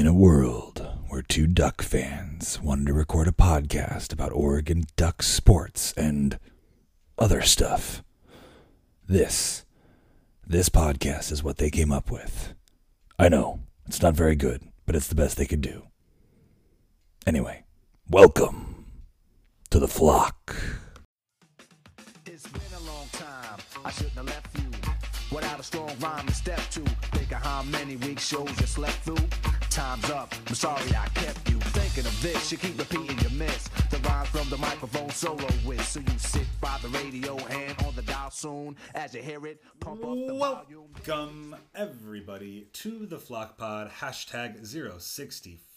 In a world where two Duck fans wanted to record a podcast about Oregon Duck sports and other stuff, this, this podcast is what they came up with. I know, it's not very good, but it's the best they could do. Anyway, welcome to the flock. It's been a long time. I shouldn't have left you without a strong rhyme step. Think of how many shows you slept through. Time's up. I'm sorry I kept you thinking of this. You keep repeating your miss. The rhyme from the microphone solo with. So you sit by the radio and on the dial soon. As you hear it, pump up the volume. Welcome everybody to the Flock Pod hashtag 064.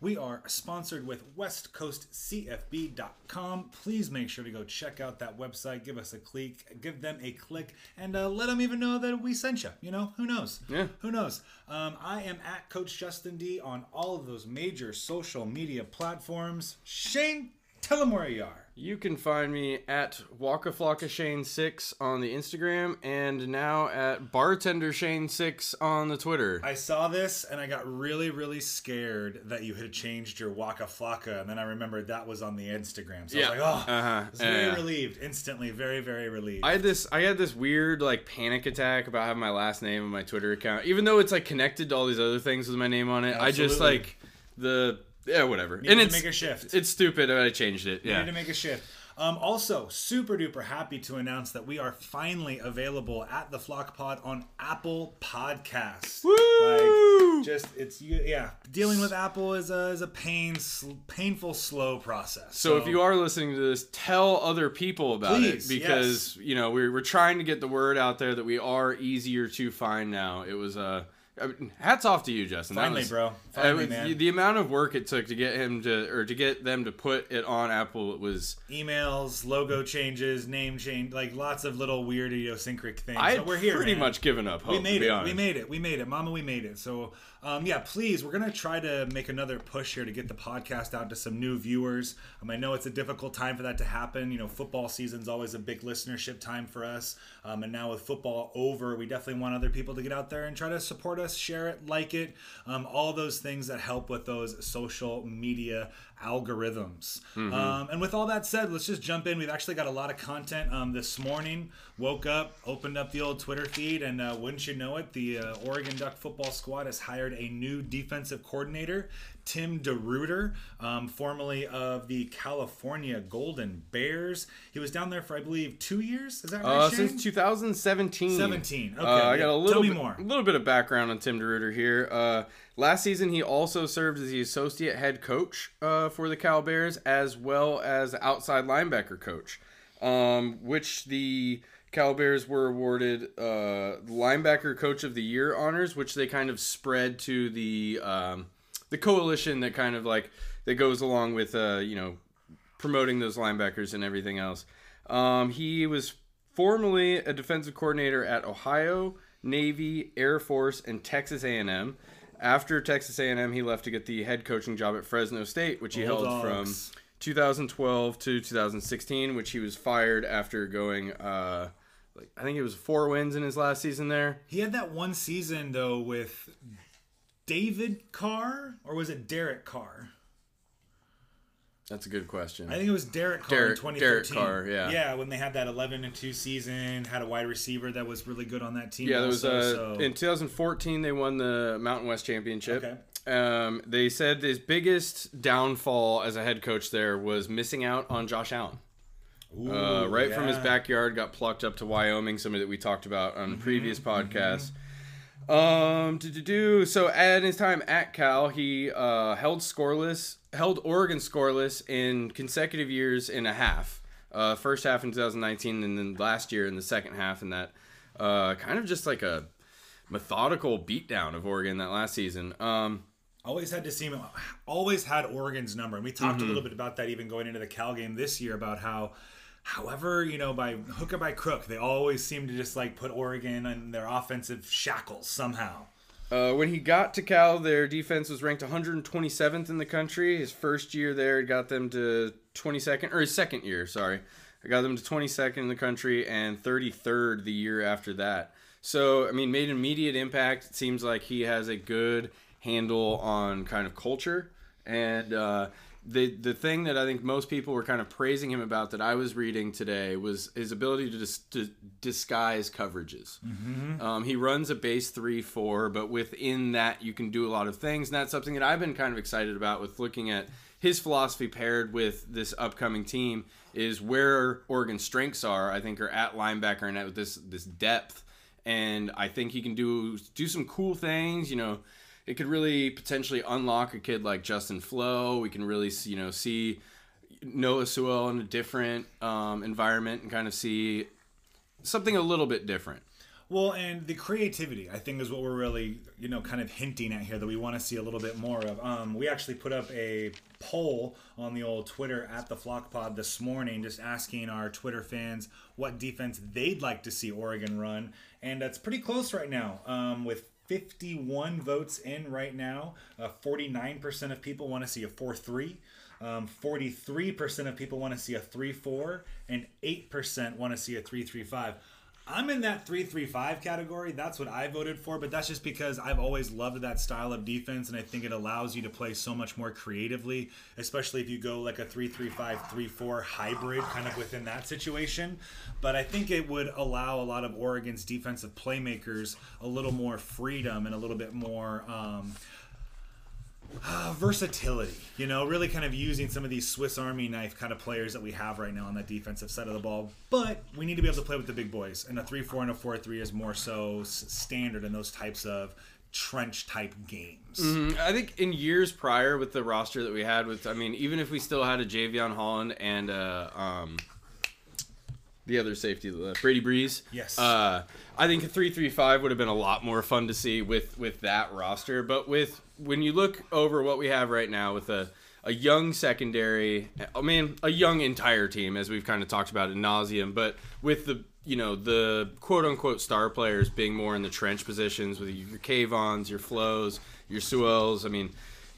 We are sponsored with westcoastcfb.com. Please make sure to go check out that website. Give us a click, give them a click, and uh, let them even know that we sent you. You know, who knows? Yeah. Who knows? Um, I am at Coach Justin D on all of those major social media platforms. Shane, tell them where you are. You can find me at Waka Flocka Shane Six on the Instagram and now at Bartender Shane Six on the Twitter. I saw this and I got really, really scared that you had changed your Waka Flocka, and then I remembered that was on the Instagram. So Yeah. I was like, oh, Uh-huh. I was very relieved, instantly, very, very relieved. I had this I had this weird like panic attack about having my last name on my Twitter account. Even though it's like connected to all these other things with my name on it. I just like the yeah, whatever. Needed and to it's make a shift. It's stupid I changed it. Needed Yeah. to make a shift. Um, also, super duper happy to announce that we are finally available at the Flock Pod on Apple Podcasts. Woo! Like, just it's yeah. Dealing with Apple is a is a pain, sl- painful, slow process. So if you are listening to this, tell other people about Please, it because you know we're, we're trying to get the word out there that we are easier to find now. It was uh, I mean, hats off to you, Justin. Finally, was- bro. uh, Finally, was- man. The amount of work it took to get him to or to get them to put it on Apple it was. emails, logo changes, name change, like lots of little weird idiosyncratic things. I had we're here. pretty man. much given up hope. we made it. honest. We made it. We made it. Mama, we made it. So, um, yeah, please, we're going to try to make another push here to get the podcast out to some new viewers. Um, I know it's a difficult time for that to happen. You know, football season's always a big listenership time for us. Um, and now with football over, we definitely want other people to get out there and try to support us, share it, like it, um, all those things that help with those social media algorithms. Um, and with all that said, let's just jump in. We've actually got a lot of content um, this morning. Woke up, opened up the old Twitter feed, and uh, wouldn't you know it, the uh, Oregon Duck football squad has hired a new defensive coordinator, Tim DeRuyter, um, formerly of the California Golden Bears. He was down there for, I believe, two years. Is that right? Uh, Shane? since 2017. 17, okay, Uh, I got a Tell little me bit, more. A little bit of background on Tim DeRuyter here. Uh, last season, he also served as the associate head coach uh, for the Cal Bears, as well as outside linebacker coach, um, which the Cal Bears were awarded uh, linebacker coach of the year honors, which they kind of spread to the um, the coalition that kind of like that goes along with uh, you know promoting those linebackers and everything else. Um, he was formerly a defensive coordinator at Ohio, Navy, Air Force, and Texas A&M. After Texas A&M, he left to get the head coaching job at Fresno State, which he held from 2012 to 2016, which he was fired after going. Uh, like I think it was four wins in his last season there. He had that one season, though, with David Carr, or was it Derek Carr? That's a good question. I think it was Derek Carr Derek- in 2013. Derek Carr, yeah. Yeah, when they had that 11 and 2 season, had a wide receiver that was really good on that team. Yeah, there was also, uh, so- in 2014 they won the Mountain West Championship. Okay. Um, they said his biggest downfall as a head coach there was missing out on Josh Allen. Uh, right from his backyard, got plucked up to Wyoming, somebody that we talked about on Mm-hmm, previous podcasts. Um, to do so at his time at Cal, he uh, held scoreless, held Oregon scoreless in consecutive years and a half. Uh, first half in 2019, and then last year in the second half, and that uh, kind of just like a methodical beatdown of Oregon that last season. Um, always had to seem always had Oregon's number, and we talked Mm-hmm. a little bit about that even going into the Cal game this year about how. However, you know, by hook or by crook, they always seem to just like put Oregon in their offensive shackles somehow. Uh, when he got to Cal, their defense was ranked 127th in the country. His first year there, got them to 22nd, or his second year, sorry. I got them to 22nd in the country and 33rd the year after that. So, I mean, made an immediate impact. It seems like he has a good handle on kind of culture and uh, the the thing that I think most people were kind of praising him about that I was reading today was his ability to, dis- to disguise coverages. Um, he runs a base three four, but within that you can do a lot of things, and that's something that I've been kind of excited about with looking at his philosophy paired with this upcoming team is where Oregon's strengths are. I think are at linebacker and at this this depth, and I think he can do do some cool things. You know it could really potentially unlock a kid like Justin Flowe. We can really, you know, see Noah Sewell in a different um, environment and kind of see something a little bit different. Well, and the creativity, I think, is what we're really, you know, kind of hinting at here that we want to see a little bit more of. Um, we actually put up a poll on the old Twitter at the Flock Pod this morning, just asking our Twitter fans what defense they'd like to see Oregon run, and that's pretty close right now. Um, with 51 votes in right now, uh, 49% of people want to see a 4-3. Um, 43% of people want to see a 3 4, and 8% want to see a 3 3 5. I'm in that 3 3 5 category. That's what I voted for, but that's just because I've always loved that style of defense, and I think it allows you to play so much more creatively, especially if you go like a 3 3 5 3 4 hybrid kind of within that situation. But I think it would allow a lot of Oregon's defensive playmakers a little more freedom and a little bit more. Um, uh, versatility, you know, really kind of using some of these Swiss Army knife kind of players that we have right now on that defensive side of the ball. But we need to be able to play with the big boys, and a 3 4 and a 4 3 is more so standard in those types of trench type games. Mm, I think in years prior with the roster that we had with, I mean, even if we still had a Jevon Holland and uh, um, the other safety, uh, Brady Breeze. Yes. Uh, I think a three-three-five would have been a lot more fun to see with with that roster. But with when you look over what we have right now with a a young secondary, I mean, a young entire team, as we've kind of talked about in nauseum, but with the you know the quote unquote star players being more in the trench positions with your Kayvons, your Flowes, your Sewells. I mean,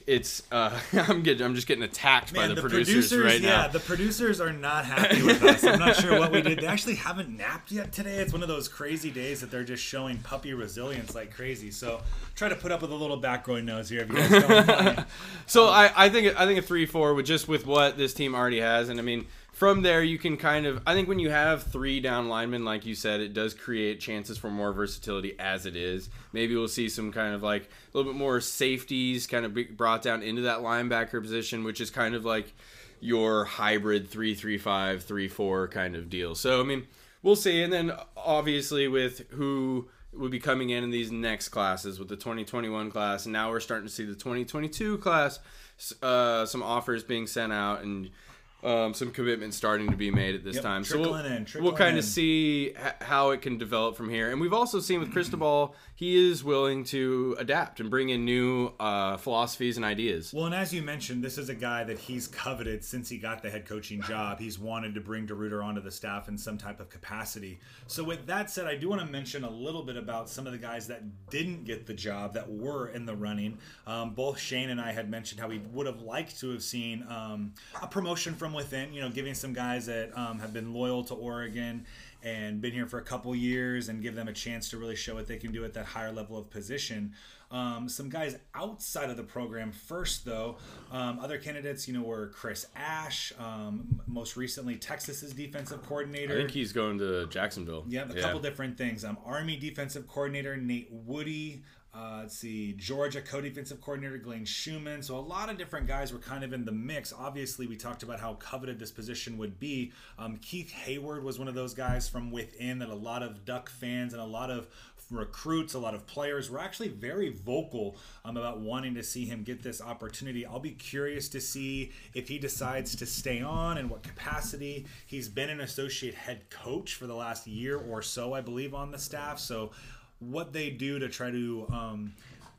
it's uh, I'm getting I'm just getting attacked by Man, the, producers, right yeah, now. the producers are not happy with us. I'm not sure what we did. They actually haven't napped yet today. It's one of those crazy days that they're just showing puppy resilience like crazy. So try to put up with a little back background noise here if you guys don't mind. So I, I think I think a three four with just with what this team already has, and I mean from there you can kind of I think when you have three down linemen, like you said, it does create chances for more versatility as it is. Maybe we'll see some kind of like a little bit more safeties kind of brought down into that linebacker position, which is kind of like your hybrid three three five three four kind of deal. So I mean we'll see, and then obviously with who will be coming in in these next classes with the 2021 class, and now we're starting to see the 2022 class. Uh, some offers being sent out and um, some commitments starting to be made at this Yep, time. So we'll, in, we'll kind of see h- how it can develop from here. And we've also seen with Cristobal, he is willing to adapt and bring in new uh, philosophies and ideas. Well, and as you mentioned, this is a guy that he's coveted since he got the head coaching job. He's wanted to bring DeRuyter onto the staff in some type of capacity. So, with that said, I do want to mention a little bit about some of the guys that didn't get the job that were in the running. Um, both Shane and I had mentioned how we would have liked to have seen um, a promotion from within. You know, giving some guys that um, have been loyal to Oregon and been here for a couple years and give them a chance to really show what they can do at that higher level of position. Um, some guys outside of the program first, though. Um, other candidates, you know, were Chris Ash, um, most recently Texas's defensive coordinator. I think he's going to Jacksonville. Yeah, a couple different things. Um, Army defensive coordinator Nate Woody. Uh, let's see, Georgia co-defensive coordinator Glenn Schumann. So a lot of different guys were kind of in the mix. Obviously, we talked about how coveted this position would be. Um, Keith Heyward was one of those guys from within that a lot of Duck fans and a lot of recruits, a lot of players were actually very vocal um, about wanting to see him get this opportunity. I'll be curious to see if he decides to stay on and what capacity. He's been an associate head coach for the last year or so, I believe, on the staff. So, what they do to try to um,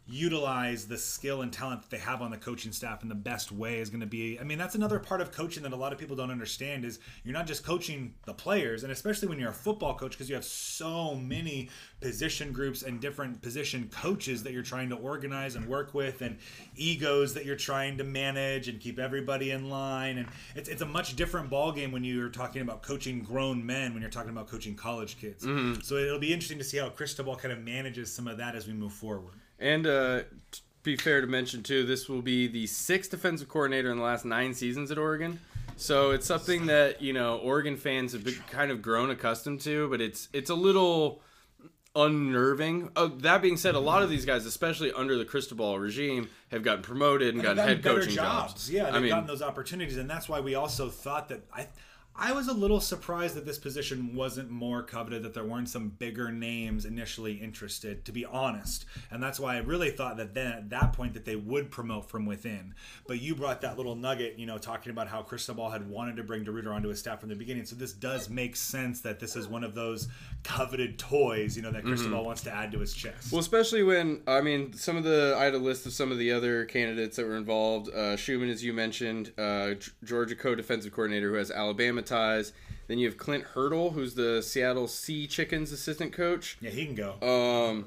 utilize the skill and talent that they have on the coaching staff in the best way is going to be i mean that's another part of coaching that a lot of people don't understand is you're not just coaching the players and especially when you're a football coach because you have so many position groups and different position coaches that you're trying to organize and work with and egos that you're trying to manage and keep everybody in line. And it's, it's a much different ball game when you're talking about coaching grown men when you're talking about coaching college kids. Mm-hmm. So it'll be interesting to see how cristobal kind of manages some of that as we move forward And uh, t- be fair to mention too, this will be the sixth defensive coordinator in the last nine seasons at Oregon. So it's something that you know Oregon fans have been kind of grown accustomed to, but it's it's a little unnerving. Uh, that being said, a lot of these guys, especially under the Cristobal regime, have gotten promoted and, gotten, head better coaching jobs. Yeah, they've I mean, gotten those opportunities, and that's why we also thought that I. I was a little surprised that this position wasn't more coveted, that there weren't some bigger names initially interested, to be honest. And that's why I really thought that then at that point that they would promote from within. But you brought that little nugget, you know, talking about how Cristobal had wanted to bring DeRuyter onto his staff from the beginning. So this does make sense that this is one of those coveted toys, you know, that Cristobal wants to add to his chest. Well, especially when I mean, some of the I had a list of some of the other candidates that were involved. Uh, Schumann, as you mentioned, uh, Georgia co-defensive coordinator who has Alabama ties. Then you have Clint Hurdle, who's the Seattle Sea Chickens assistant coach. yeah, he can go. um,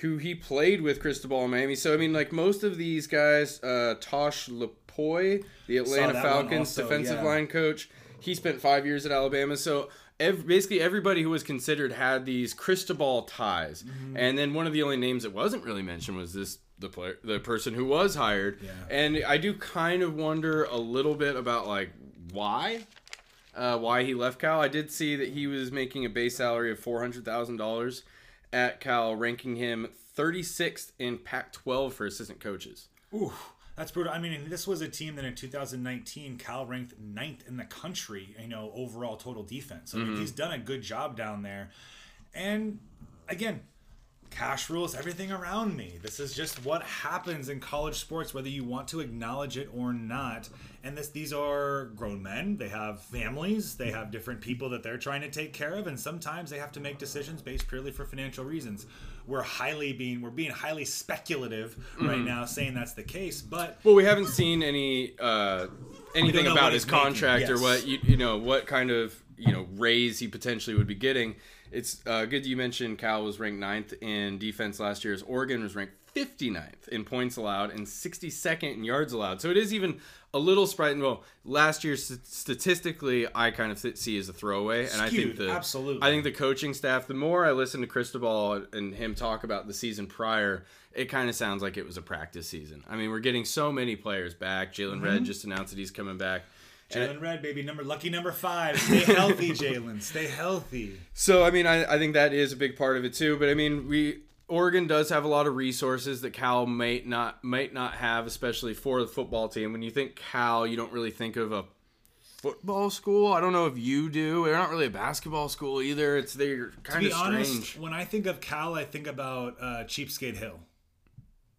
who he played with Cristobal in Miami. So I mean, like most of these guys, uh, Tosh Lupoi, the Atlanta Falcons also, defensive yeah. line coach, he spent five years at Alabama. So ev- basically, everybody who was considered had these Cristobal ties. Mm-hmm. And then one of the only names that wasn't really mentioned was this. The player, the person who was hired, Yeah. and I do kind of wonder a little bit about like why, uh, why he left Cal. I did see that he was making a base salary of four hundred thousand dollars at Cal, ranking him 36th in Pac-12 for assistant coaches. Ooh, that's brutal. I mean, this was a team that in 2019 Cal ranked ninth in the country, you know, overall total defense. I mean, he's done a good job down there. And again, cash rules everything around me. This is just what happens in college sports, whether you want to acknowledge it or not. And this, these are grown men. They have families. They have different people that they're trying to take care of, and sometimes they have to make decisions based purely for financial reasons. We're highly being we're being highly speculative right now, saying that's the case, but Well, we haven't seen any uh, anything about his making, contract or what you, you know what kind of you know raise he potentially would be getting. It's uh, good you mentioned Cal was ranked ninth in defense last year. As Oregon was ranked 59th in points allowed and 62nd in yards allowed. So it is even a little surprising. Well, last year statistically, I kind of see as a throwaway, and I think the absolutely. I think the coaching staff. The more I listen to Cristobal and him talk about the season prior, it kind of sounds like it was a practice season. I mean, we're getting so many players back. Jaylon Redd just announced that he's coming back. Jaylon Redd, baby, number lucky number five. Stay healthy, Jaylon. Stay healthy. So I mean, I, I think that is a big part of it too. But I mean, we Oregon does have a lot of resources that Cal might not might not have, especially for the football team. When you think Cal, you don't really think of a football school. I don't know if you do. They're not really a basketball school either. It's they're To kind be of strange. honest, when I think of Cal, I think about uh, Cheapskate Hill.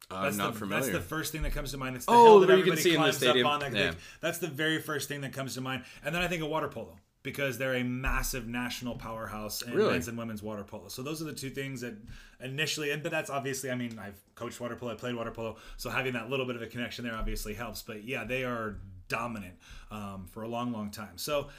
I'm That's not the, familiar. That's the first thing that comes to mind. It's the Oh, hill that where can everybody see in the climbs stadium. up on. That Yeah. That's the very first thing that comes to mind. And then I think of water polo because they're a massive national powerhouse in Really? men's and women's water polo. So those are the two things that initially, and but that's obviously, I mean, I've coached water polo, I played water polo, so having that little bit of a connection there obviously helps. But yeah, they are dominant um, for a long, long time. So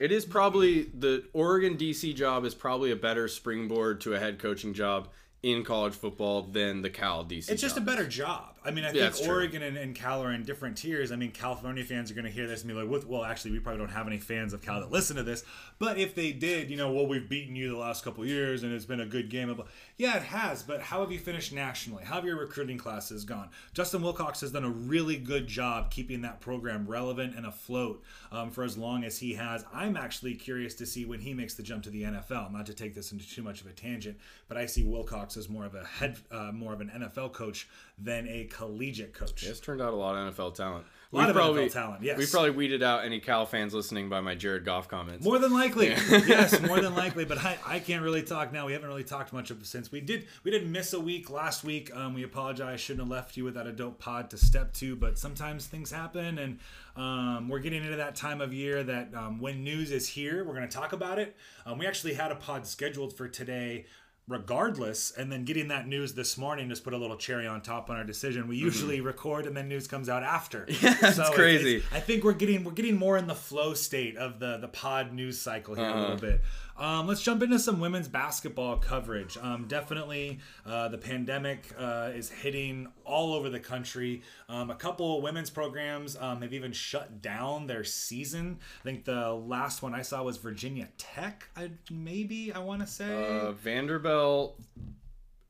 It is probably the Oregon DC job is probably a better springboard to a head coaching job in college football than the Cal DC. It's just a better job. I mean, I Yeah, think. Oregon and, and Cal are in different tiers. I mean, California fans are going to hear this and be like, Well, actually, we probably don't have any fans of Cal that listen to this. But if they did, you know, well, we've beaten you the last couple years and it's been a good game. Yeah, it has. But how have you finished nationally? How have your recruiting classes gone? Justin Wilcox has done a really good job keeping that program relevant and afloat um, for as long as he has. I'm actually curious to see when he makes the jump to the NFL. Not to take this into too much of a tangent, but I see Wilcox as more of a head, uh, more of an NFL coach than a collegiate coach. It's turned out a lot of NFL talent. A lot We of probably, NFL talent, yes. We probably weeded out any Cal fans listening by my Jared Goff comments. More than likely, yes, more than likely. But I, I can't really talk now. We haven't really talked much of since we did. We didn't miss a week last week. Um, we apologize. Shouldn't have left you without a dope pod to step to. But sometimes things happen, and um, we're getting into that time of year that um, when news is here, we're going to talk about it. Um, we actually had a pod scheduled for today. Regardless, and then getting that news this morning just put a little cherry on top on our decision. We usually record and then news comes out after. Yeah, it's crazy. I think we're getting we're getting more in the flow state of the the pod news cycle here a Uh-huh. little bit. Um, let's jump into some women's basketball coverage. Um, definitely, uh, the pandemic uh, is hitting all over the country. Um, a couple women's programs um, have even shut down their season. I think the last one I saw was Virginia Tech. I maybe I want to say. Uh, Vanderbilt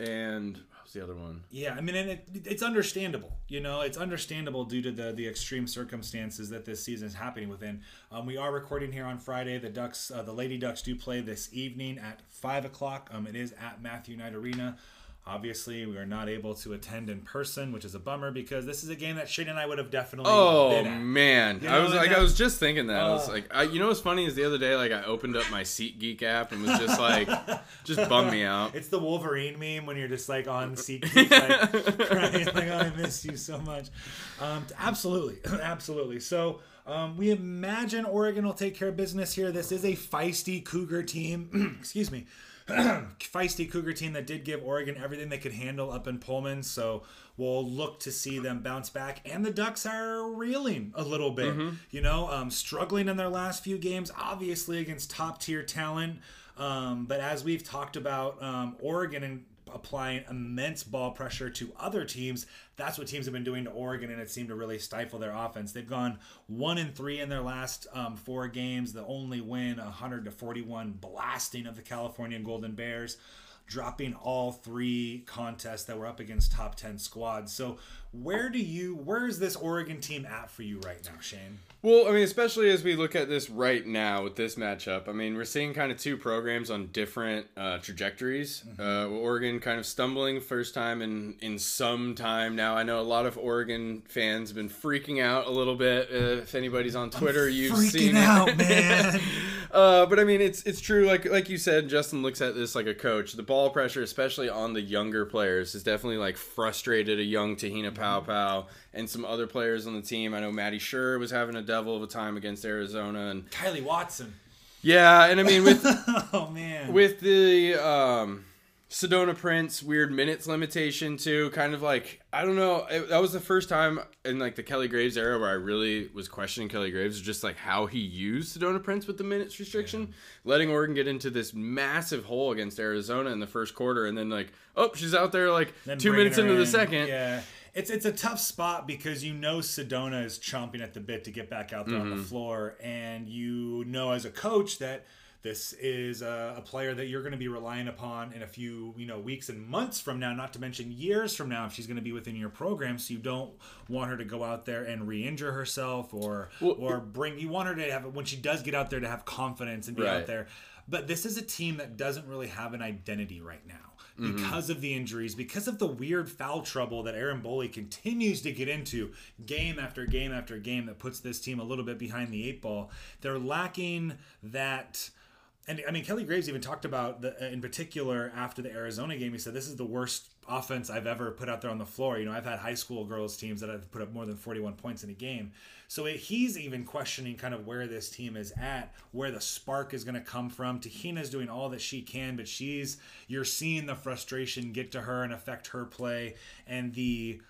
and was the other one? Yeah, I mean, and it, it's understandable. You know, it's understandable due to the the extreme circumstances that this season is happening within. Um, we are recording here on Friday. The Ducks, uh, the Lady Ducks, do play this evening at five o'clock. Um, it is at Matthew Knight Arena. Obviously, we are not able to attend in person, which is a bummer because this is a game that Shane and I would have definitely Oh man, You I was like, I was just thinking that. I was Oh. like, I, you know what's funny is the other day, like I opened up my SeatGeek app and was just like, just bummed me out. It's the Wolverine meme when you're just like on seat like, crying like oh, I miss you so much. Um, absolutely, absolutely. So um, we imagine Oregon will take care of business here. This is a feisty Cougar team. Excuse me. feisty Cougar team that did give Oregon everything they could handle up in Pullman. So we'll look to see them bounce back. And the Ducks are reeling a little bit, you know, um, struggling in their last few games, obviously against top tier talent. Um, but as we've talked about, um, Oregon and applying immense ball pressure to other teams. That's what teams have been doing to Oregon, and it seemed to really stifle their offense. They've gone one and three in their last um, four games. The only win, 100 to 41, blasting of the California Golden Bears, dropping all three contests that were up against top 10 squads. So, where do you, where is this Oregon team at for you right now, Shane? Well, I mean, especially as we look at this right now with this matchup, I mean, we're seeing kind of two programs on different uh, trajectories. Uh, Oregon kind of stumbling first time in in some time now. I know a lot of Oregon fans have been freaking out a little bit. Uh, if anybody's on Twitter, you've seen out, man. Uh, but I mean, it's it's true. Like like you said, Justin looks at this like a coach. The ball pressure, especially on the younger players, has definitely like frustrated a young Te-Hina Paopao and some other players on the team. I know Maddie Scherr was having a devil of a time against Arizona, and Kylee Watson. yeah, and I mean with Oh, man. with the um, Sedona Prince weird minutes limitation too, kind of like I don't know. It, that was the first time in like the Kelly Graves era where I really was questioning Kelly Graves, just like how he used Sedona Prince with the minutes restriction, letting Oregon get into this massive hole against Arizona in the first quarter, and then like oh she's out there like Then two minutes into the second. Yeah. It's it's a tough spot because you know Sedona is chomping at the bit to get back out there on Mm-hmm. the floor, and you know as a coach that this is a, a player that you're going to be relying upon in a few you know weeks and months from now, not to mention years from now if she's going to be within your program. So you don't want her to go out there and re-injure herself or or bring. You want her to have when she does get out there to have confidence and be out there. But this is a team that doesn't really have an identity right now mm-hmm. because of the injuries, because of the weird foul trouble that Erin Boley continues to get into game after game after game that puts this team a little bit behind the eight ball. They're lacking that. And I mean, Kelly Graves even talked about the, uh, in particular after the Arizona game. He said, "This is the worst offense I've ever put out there on the floor." You know, I've had high school girls teams that have put up more than 41 points in a game. So it, he's even questioning kind of where this team is at, where the spark is going to come from. Te-Hina's doing all that she can, but she's you're seeing the frustration get to her and affect her play, and the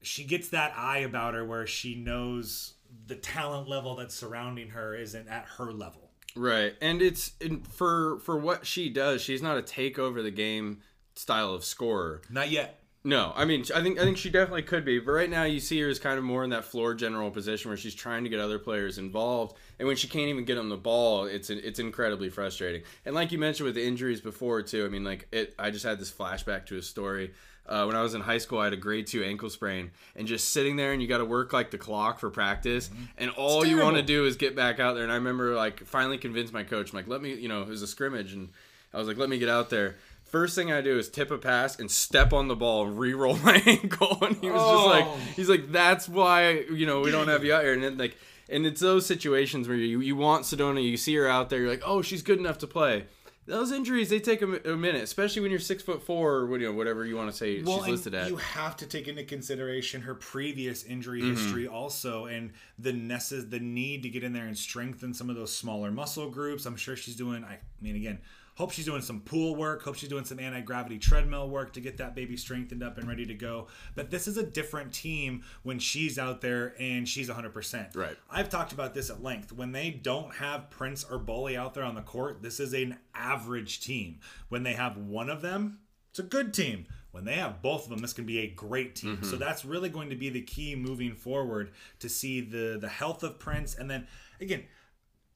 she gets that eye about her where she knows the talent level that's surrounding her isn't at her level. Right, and it's in, for for what she does. She's not a take over the game style of scorer. Not yet. No, I mean, I think I think she definitely could be, but right now you see her as kind of more in that floor general position where she's trying to get other players involved, and when she can't even get them the ball, it's it's incredibly frustrating. And like you mentioned with the injuries before too, I mean, like it, I just had this flashback to a story. Uh, when I was in high school, I had a grade two ankle sprain, and just sitting there, and you got to work like the clock for practice, and all you want to do is get back out there. And I remember like finally convinced my coach, I'm like, let me, you know, it was a scrimmage, and I was like, let me get out there. First thing I do is tip a pass and step on the ball and re-roll my ankle. And he was just Oh. like, he's like, that's why you know we don't have you out here. And then like, and it's those situations where you you want Sedona, you see her out there, you're like, oh, she's good enough to play. Those injuries they take a, a minute, especially when you're six foot four or you know whatever you want to say Well, she's listed at. you have to take into consideration her previous injury Mm-hmm. history also, and the necess- the need to get in there and strengthen some of those smaller muscle groups. I'm sure she's doing. I mean, again, hope she's doing some pool work. Hope she's doing some anti gravity treadmill work to get that baby strengthened up and ready to go. But this is a different team when she's out there and she's 100. percent Right. I've talked about this at length. When they don't have Prince or Boley out there on the court, this is an average team. When they have one of them, it's a good team. When they have both of them, this can be a great team. So mm-hmm. that's really going to be the key moving forward to see the the health of Prince. And then again,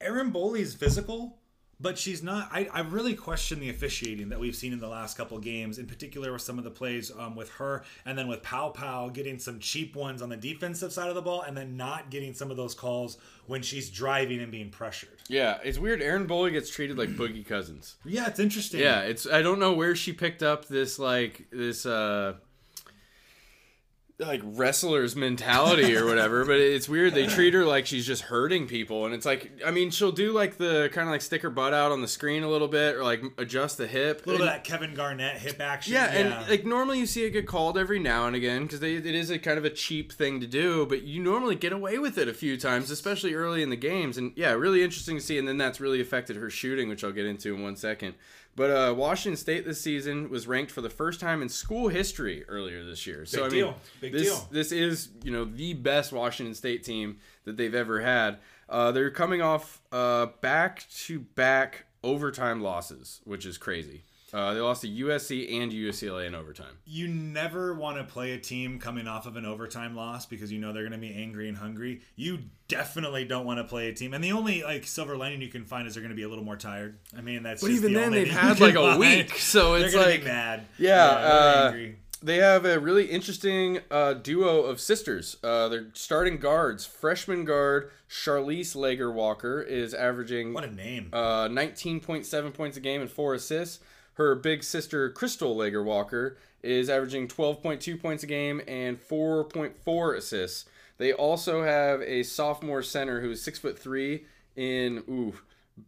Erin Boley's physical, but she's not. I, I really question the officiating that we've seen in the last couple games, in particular with some of the plays um, with her, and then with Paopao getting some cheap ones on the defensive side of the ball, and then not getting some of those calls when she's driving and being pressured. Yeah, it's weird. Erin Boley gets treated like Boogie Cousins. Yeah, it's interesting. Yeah, it's I don't know where she picked up this like this uh like wrestler's mentality or whatever, but it's weird. They treat her like she's just hurting people, and it's like I mean she'll do like the kind of like stick her butt out on the screen a little bit or like adjust the hip. a little And- bit of that Kevin Garnett hip action. yeah, and like normally you see it get called every now and again because it is a kind of a cheap thing to do, but you normally get away with it a few times, especially early in the games. And yeah, really interesting to see. And then that's really affected her shooting, which I'll get into in one second. But uh, Washington State this season was ranked for the first time in school history earlier this year. So Big I mean, deal. Big this deal. this is you know the best Washington State team that they've ever had. Uh, they're coming off uh, back to back overtime losses, which is crazy. Uh, they lost to USC and UCLA in overtime. you never want to play a team coming off of an overtime loss because you know they're going to be angry and hungry. You definitely don't want to play a team, and the only like silver lining you can find is they're going to be a little more tired. I mean, that's. But just even the then, only they've had like a find. week, so They're it's like be mad. Yeah, they're uh, angry. they have a really interesting uh, duo of sisters. Uh, they're starting guards. Freshman guard Charlisse Leger-Walker is averaging What a name! uh, 19.7 points a game and four assists. Her big sister, Krystal Leger-Walker, is averaging 12.2 points a game and 4.4 assists. They also have a sophomore center who is six foot three in ooh,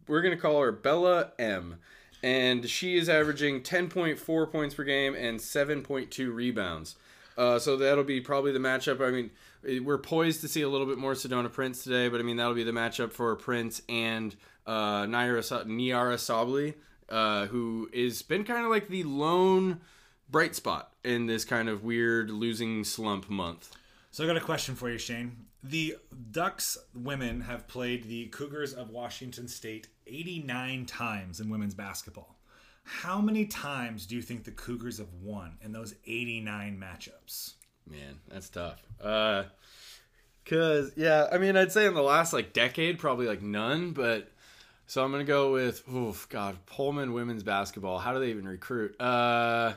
we're gonna call her Bella M, and she is averaging 10.4 points per game and 7.2 rebounds. Uh, so that'll be probably the matchup. I mean, we're poised to see a little bit more Sedona Prince today, but I mean that'll be the matchup for Prince and uh, Naira Nyara Sabally, uh, who is been kind of like the lone bright spot in this kind of weird losing slump month. So I got a question for you, Shane. The Ducks women have played the Cougars of Washington State 89 times in women's basketball. How many times do you think the Cougars have won in those 89 matchups? Man, that's tough. Uh, cause yeah, I mean, I'd say in the last like decade, probably like none. But so I'm gonna go with oof, God, Pullman women's basketball. How do they even recruit? Uh,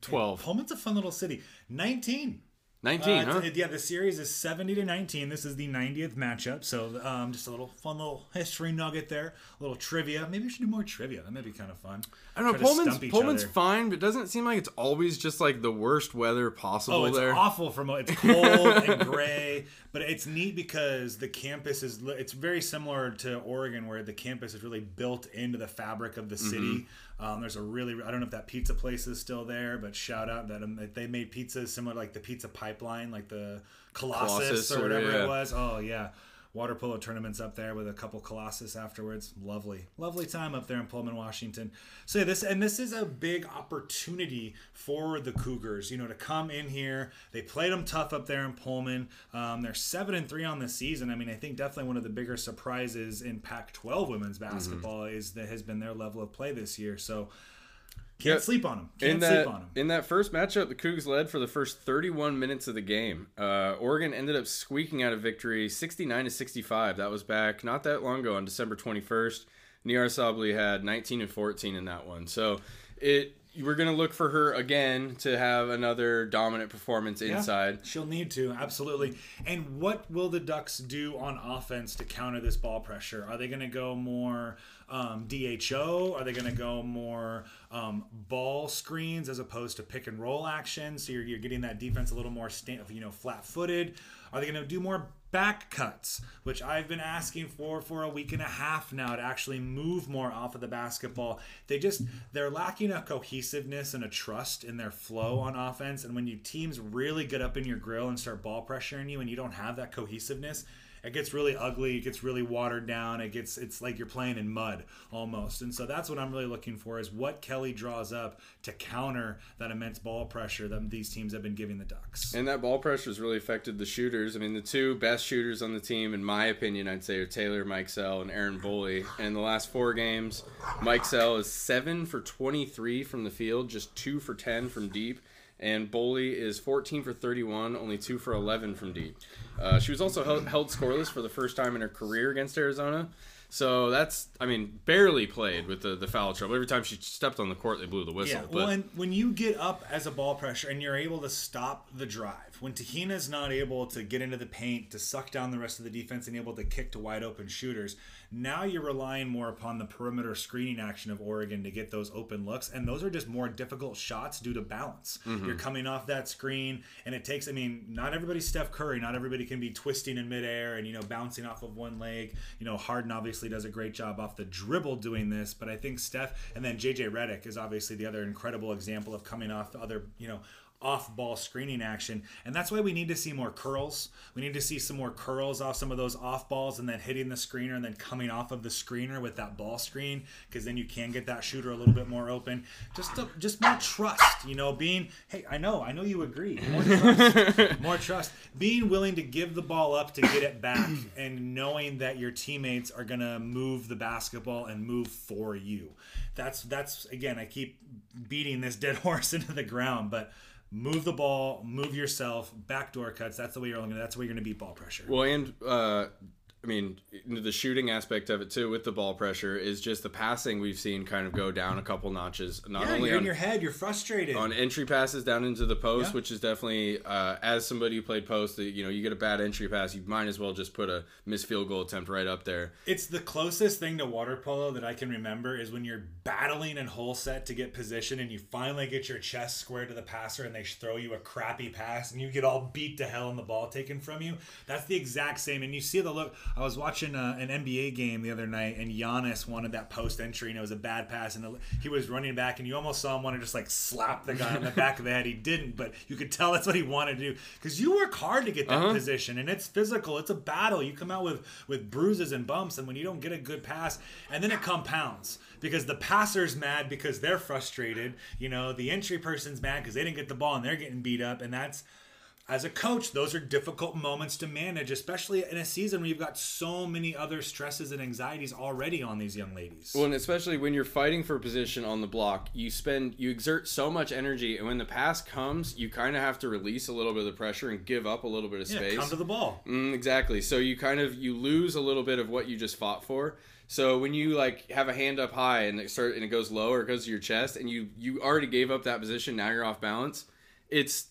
twelve. Pullman's a fun little city. 19. 19, Uh, huh? Yeah, the series is 70 to 19. This is the 90th matchup. So um, just a little fun little history nugget there. A little trivia. Maybe we should do more trivia. That might be kind of fun. I don't know. Pullman's Pullman's other. fine, but doesn't it seem like it's always just like the worst weather possible Oh, it's there. awful from it's cold and gray, but it's neat because the campus is it's very similar to Oregon where the campus is really built into the fabric of the Mm-hmm. city. Um, there's a really I don't know if that pizza place is still there, but shout out that, um, they made pizzas similar like the pizza pipeline, like the Colossus, Colossus or or- whatever yeah. it was. Oh yeah. Water polo tournaments up there with a couple Colossus afterwards. Lovely, lovely time up there in Pullman, Washington. So yeah, this and this is a big opportunity for the Cougars. You know, to come in here. They played them tough up there in Pullman. Um, they're seven and three on the season. I mean, I think definitely one of the bigger surprises in Pac-12 women's Mm-hmm. basketball is that has been their level of play this year. So can't Yeah. sleep on them. in Can't that sleep on them. in that first matchup, the Cougs led for the first 31 minutes of the game. Uh, Oregon ended up squeaking out a victory, 69 to 65. That was back not that long ago on December 21st. Nyara Sabally had 19 and 14 in that one. So it we're gonna look for her again to have another dominant performance Yeah, inside. she'll need to, absolutely. And what will the Ducks do on offense to counter this ball pressure? Are they going to go more um, DHO? Are they going to go more um, ball screens as opposed to pick and roll action? So you're, you're getting that defense a little more you know flat footed. Are they going to do more back cuts, which I've been asking for for a week and a half now to actually move more off of the basketball. They just they're lacking a cohesiveness and a trust in their flow on offense. And when you teams really get up in your grill and start ball pressuring you, and you don't have that cohesiveness, it gets really ugly. It gets really watered down. It gets it's like you're playing in mud almost. And so that's what I'm really looking for is what Kelly draws up to counter that immense ball pressure that these teams have been giving the Ducks. And that ball pressure has really affected the shooters. I mean, the two best shooters on the team, in my opinion, I'd say are Taylor Mikesell and Erin Boley. And the last four games, Mikesell is seven for 23 from the field, just two for 10 from deep. And Boley is 14 for 31, only two for 11 from deep. Uh, she was also held, held scoreless for the first time in her career against Arizona. So that's, I mean, barely played with the, the foul trouble. Every time she stepped on the court, they blew the whistle. Yeah, but and when you get up as a ball pressure and you're able to stop the drive, when Te-Hina's not able to get into the paint, to suck down the rest of the defense, and able to kick to wide open shooters, now you're relying more upon the perimeter screening action of Oregon to get those open looks, and those are just more difficult shots due to balance. Mm-hmm. You're coming off that screen, and it takes. I mean, not everybody's Steph Curry. Not everybody can be twisting in midair and you know bouncing off of one leg. You know, Harden obviously does a great job off the dribble doing this, but I think Steph and then JJ Redick is obviously the other incredible example of coming off the other you know off ball screening action. And that's why we need to see more curls. We need to see some more curls off some of those off balls and then hitting the screener and then coming off of the screener with that ball screen because then you can get that shooter a little bit more open. Just to, just more trust, you know, being hey, I know, I know you agree. More trust. more trust. Being willing to give the ball up to get it back and knowing that your teammates are going to move the basketball and move for you. That's that's again, I keep beating this dead horse into the ground, but move the ball, move yourself, backdoor cuts. That's the way you're only. That's the way you're gonna beat ball pressure. Well, and uh, I mean, the shooting aspect of it too, with the ball pressure, is just the passing we've seen kind of go down a couple notches. Not yeah, only you're on, in your head. You're frustrated. on entry passes down into the post, Yeah. which is definitely uh, as somebody who played post, you know, you get a bad entry pass, you might as well just put a missed field goal attempt right up there. It's the closest thing to water polo that I can remember is when you're battling in hole set to get position and you finally get your chest square to the passer and they throw you a crappy pass and you get all beat to hell and the ball taken from you. That's the exact same. And you see the look. I was watching uh, an NBA game the other night and Giannis wanted that post entry and it was a bad pass and he was running back and you almost saw him want to just like slap the guy on the back of the head. He didn't, but you could tell that's what he wanted to do because you work hard to get that position and it's physical. It's a battle. You come out with with bruises and bumps, and when you don't get a good pass, and then it compounds because the passer's mad because they're frustrated. You know, the entry person's mad because they didn't get the ball and they're getting beat up, and that's. As a coach, those are difficult moments to manage, especially in a season where you've got so many other stresses and anxieties already on these young ladies. Well, and especially when you're fighting for a position on the block, you spend you exert so much energy, and when the pass comes, you kind of have to release a little bit of the pressure and give up a little bit of space. yeah, come to the ball. Mm, exactly. So you kind of you lose a little bit of what you just fought for. So when you like have a hand up high and it start and it goes low or it goes to your chest and you you already gave up that position, now you're off balance. It's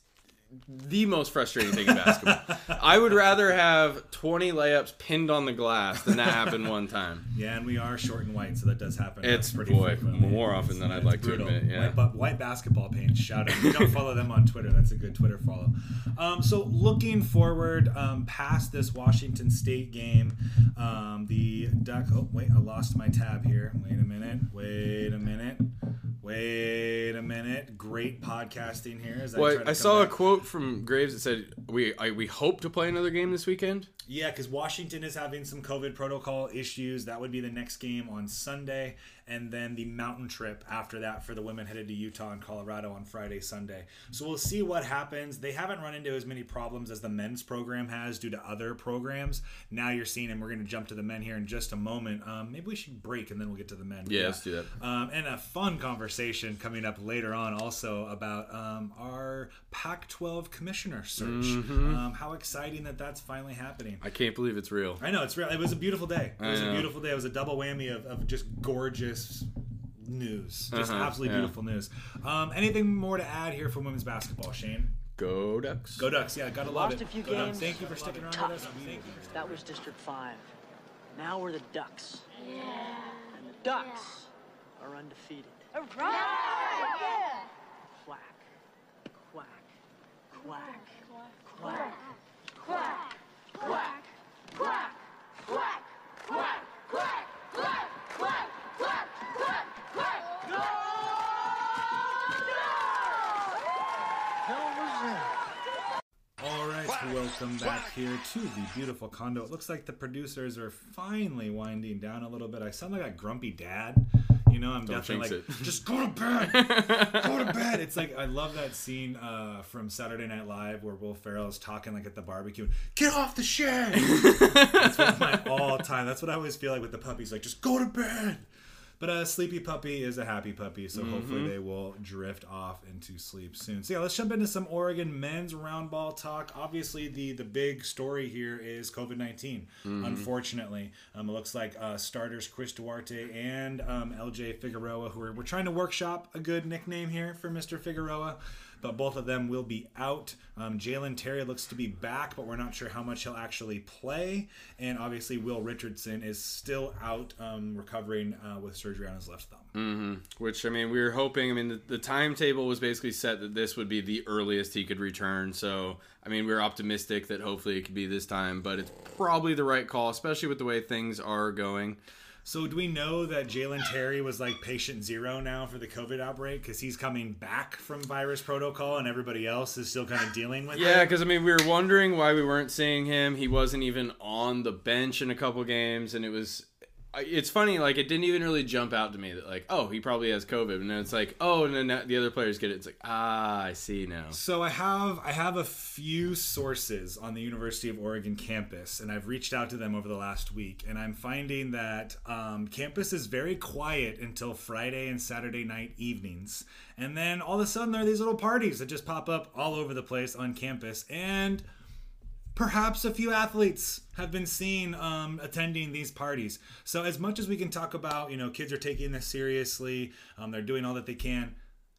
the most frustrating thing in basketball. I would rather have 20 layups pinned on the glass than that happen one time. Yeah, and we are short and white, so that does happen. It's pretty boy frequently. more often than I'd It's like to admit. Yeah. White, white basketball paint. Shout out. If you don't follow them on Twitter, that's a good Twitter follow. Um, so looking forward um, past this Washington State game, um, the Duck. Oh wait, I lost my tab here. Wait a minute. Wait a minute. Wait a minute. Great podcasting here. As I, Well, I come saw a quote from Graves that said, "We I, we hope to play another game this weekend." Yeah, because Washington is having some COVID protocol issues. That would be the next game on Sunday, and then the mountain trip after that for the women headed to Utah and Colorado on Friday, Sunday. So we'll see what happens. They haven't run into as many problems as the men's program has due to other programs. Now you're seeing, and we're going to jump to the men here in just a moment. Um, maybe we should break and then we'll get to the men. Yeah, let's do that. Um, and a fun conversation coming up later on also about um, our Pac 12 commissioner search. Mm-hmm. Um, how exciting that that's finally happening. I can't believe it's real. I know it's real. It was a beautiful day. It was a beautiful day. It was a double whammy of, of just gorgeous news, just Uh-huh, absolutely yeah. beautiful news. Um, anything more to add here from women's basketball, Shane? Go Ducks. Go Ducks! Yeah, gotta love Lost it. a few Go Ducks. games. Thank you for sticking around Tough. with us. Thank you That was District 5. Now we're the Ducks. And the Ducks are undefeated. Quack. Quack. Quack. Quack. All right, welcome back here to the beautiful condo. It looks like the producers are finally winding down a little bit. I sound like a grumpy dad. You know, I'm definitely like, just go to bed, go to bed. It's like I love that scene uh, from Saturday Night Live where Will Ferrell is talking like at the barbecue. Get off the shed. that's one of my all time. That's what I always feel like with the puppies. Like, just go to bed. But a sleepy puppy is a happy puppy, so Mm-hmm. hopefully they will drift off into sleep soon. So yeah, let's jump into some Oregon men's round ball talk. Obviously, the the big story here is COVID 19 Mm-hmm. Unfortunately, um, it looks like uh, starters Chris Duarte and um, LJ Figueroa, who are we're trying to workshop a good nickname here for Mr. Figueroa. But both of them will be out. Um, Jalen Terry looks to be back, but we're not sure how much he'll actually play. And obviously, Will Richardson is still out, um, recovering uh, with surgery on his left thumb. Which I mean, we were hoping. I mean, the, the timetable was basically set that this would be the earliest he could return. So I mean, we are optimistic that hopefully it could be this time, but it's probably the right call, especially with the way things are going. So, do we know that Jalen Terry was like patient zero now for the COVID outbreak because he's coming back from virus protocol and everybody else is still kind of dealing with Yeah, it? because I mean, we were wondering why we weren't seeing him. He wasn't even on the bench in a couple games, and it was. It's funny, like it didn't even really jump out to me that like, oh, he probably has COVID, and then it's like, oh, and then the other players get it. It's like, ah, I see now. So I have I have a few sources on the University of Oregon campus, and I've reached out to them over the last week, and I'm finding that um, campus is very quiet until Friday and Saturday night evenings, and then all of a sudden there are these little parties that just pop up all over the place on campus, and perhaps a few athletes have been seen um, attending these parties. So as much as we can talk about, you know, kids are taking this seriously, um, they're doing all that they can.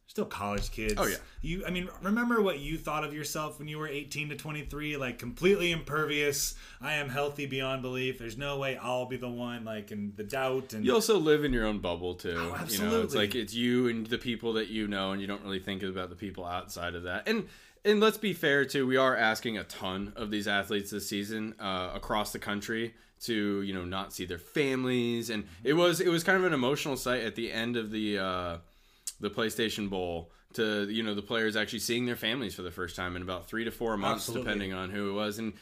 Still college kids. Oh, yeah. You, I mean, remember what you thought of yourself when you were 18 to 23? Like completely impervious. I am healthy beyond belief. There's no way I'll be the one. Like, in the doubt and You also live in your own bubble too. You know, it's like it's you and the people that you know, and you don't really think about the people outside of that. And and let's be fair too, we are asking a ton of these athletes this season uh, across the country to you know not see their families, and it was it was kind of an emotional sight at the end of the uh, the PlayStation Bowl to you know the players actually seeing their families for the first time in about three to four months, Absolutely. depending on who it was, and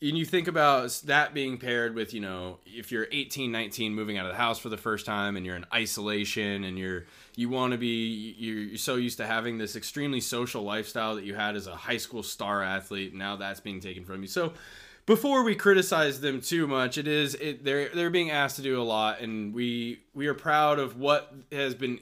and you think about that being paired with you know if you're 18 19 moving out of the house for the first time and you're in isolation and you're you want to be you're, so used to having this extremely social lifestyle that you had as a high school star athlete now that's being taken from you. So before we criticize them too much it is it they're they're being asked to do a lot and we we are proud of what has been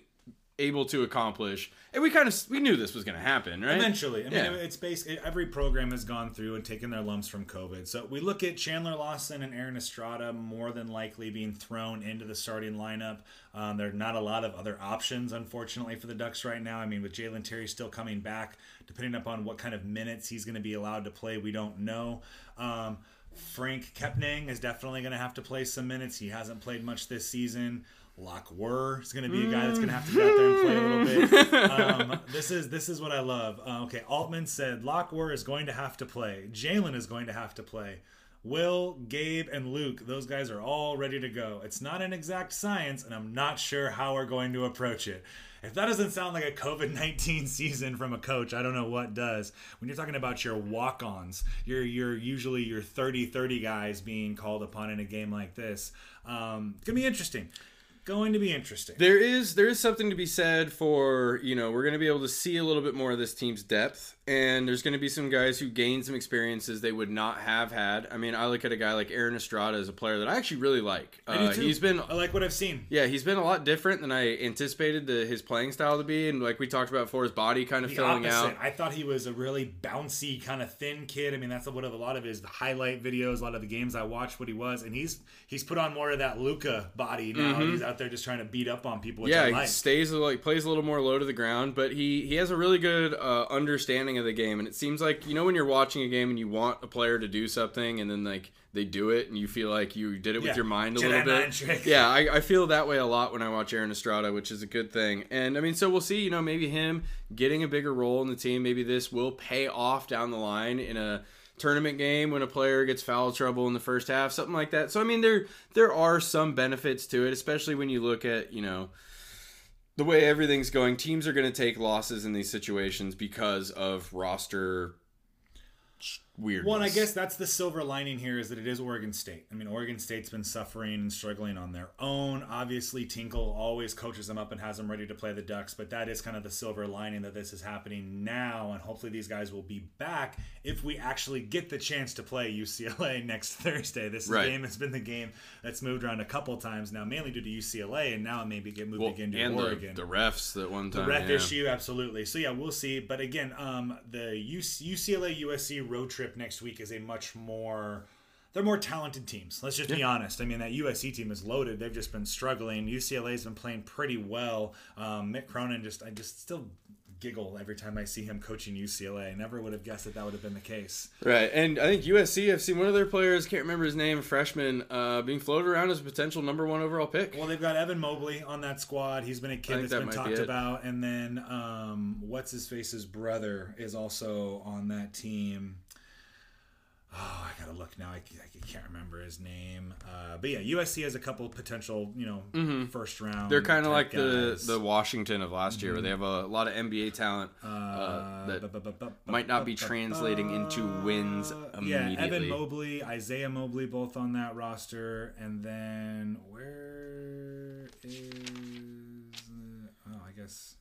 able to accomplish and we kind of we knew this was going to happen right Eventually, I mean, Yeah. it's basically every program has gone through and taken their lumps from COVID. So we look at Chandler Lawson and Aaron Estrada more than likely being thrown into the starting lineup. Um, there are not a lot of other options, unfortunately, for the Ducks right now. I mean, with Jalen Terry still coming back, depending upon what kind of minutes he's going to be allowed to play, we don't know. Um, Franck Kepnang is definitely going to have to play some minutes. He hasn't played much this season. Lok Wur is going to be a guy that's going to have to get out there and play a little bit. Um, this is this is what I love. Uh, okay, Altman said Lok Wur is going to have to play. Jalen is going to have to play. Will, Gabe, and Luke, those guys are all ready to go. It's not an exact science, and I'm not sure how we're going to approach it. If that doesn't sound like a COVID 19 season from a coach, I don't know what does. When you're talking about your walk ons, you're, you're usually your 30 30 guys being called upon in a game like this. Um, it's going to be interesting. Going to be interesting. There is there is something to be said for you know we're going to be able to see a little bit more of this team's depth, and there's going to be some guys who gain some experiences they would not have had. I mean, I look at a guy like Aaron Estrada as a player that I actually really like. Uh, he's been I like what I've seen. yeah he's been a lot different than I anticipated the, his playing style to be, and like we talked about before, his body kind of The filling opposite. out. I thought he was a really bouncy, kind of thin kid. I mean, that's what a lot of his highlight videos, a lot of the games I watched, what he was, and he's he's put on more of that Luka body now. He's out there just trying to beat up on people. Which Mm-hmm. yeah, I he stays like plays a little more low to the ground, but he he has a really good uh, understanding of the game, and it seems like you know when you're watching a game and you want a player to do something, and then like they do it, and you feel like you did it with your mind a Jedi little bit. Yeah, I, I feel that way a lot when I watch Aaron Estrada, which is a good thing. And I mean, so we'll see. You know, maybe him getting a bigger role in the team. Maybe this will pay off down the line in a tournament game when a player gets foul trouble in the first half, something like that. So I mean, there there are some benefits to it, especially when you look at you know the way everything's going, teams are going to take losses in these situations because of roster weird. Well, and I guess that's the silver lining here is that it is Oregon State. I mean, Oregon State's been suffering and struggling on their own. Obviously, Tinkle always coaches them up and has them ready to play the Ducks, but that is kind of the silver lining that this is happening now, and hopefully these guys will be back if we actually get the chance to play UCLA next Thursday. This Right. game has been the game that's moved around a couple times now, mainly due to UCLA, and now maybe get moved well, again to and the, Oregon the refs that one time. the ref yeah. issue absolutely so yeah we'll see but again um the UC, ucla usc road trip next week is a much more they're more talented teams. Let's just be honest. I mean that usc team is loaded. They've just been struggling. Ucla's been playing pretty well. Um mick cronin just i just still giggle every time i see him coaching ucla i never would have guessed that that would have been the case. Right, and I think USC. I've seen one of their players, can't remember his name, freshman, uh, being floated around as a potential number one overall pick. well they've got evan mobley on that squad. He's been a kid that's that been talked be about. And then um what's his face's brother is also on that team Oh, I gotta look now. I, I can't remember his name. Uh, but yeah, USC has a couple potential, you know, first round. Mm-hmm. They're kind of like the guys. the Washington of last year, where they have a lot of NBA talent uh, that bu- bu- bu- might not be translating into wins immediately. Yeah, Evan. Mobley, Isaiah Mobley, both on that roster, and then where is? uh, oh, I guess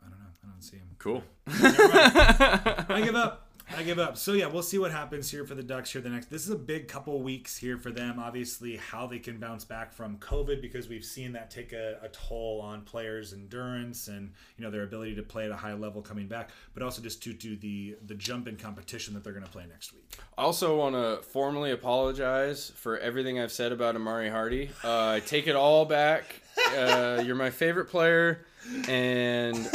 I don't know. I don't see him. Cool. I give up. I give up. So yeah, we'll see what happens here for the Ducks here the next. This is a big couple weeks here for them. Obviously, how they can bounce back from COVID because we've seen that take a, a toll on players' endurance and you know their ability to play at a high level coming back, but also just to the the jump in competition that they're going to play next week. I also want to formally apologize for everything I've said about Amari Hardy. Uh, I take it all back. Uh, you're my favorite player, and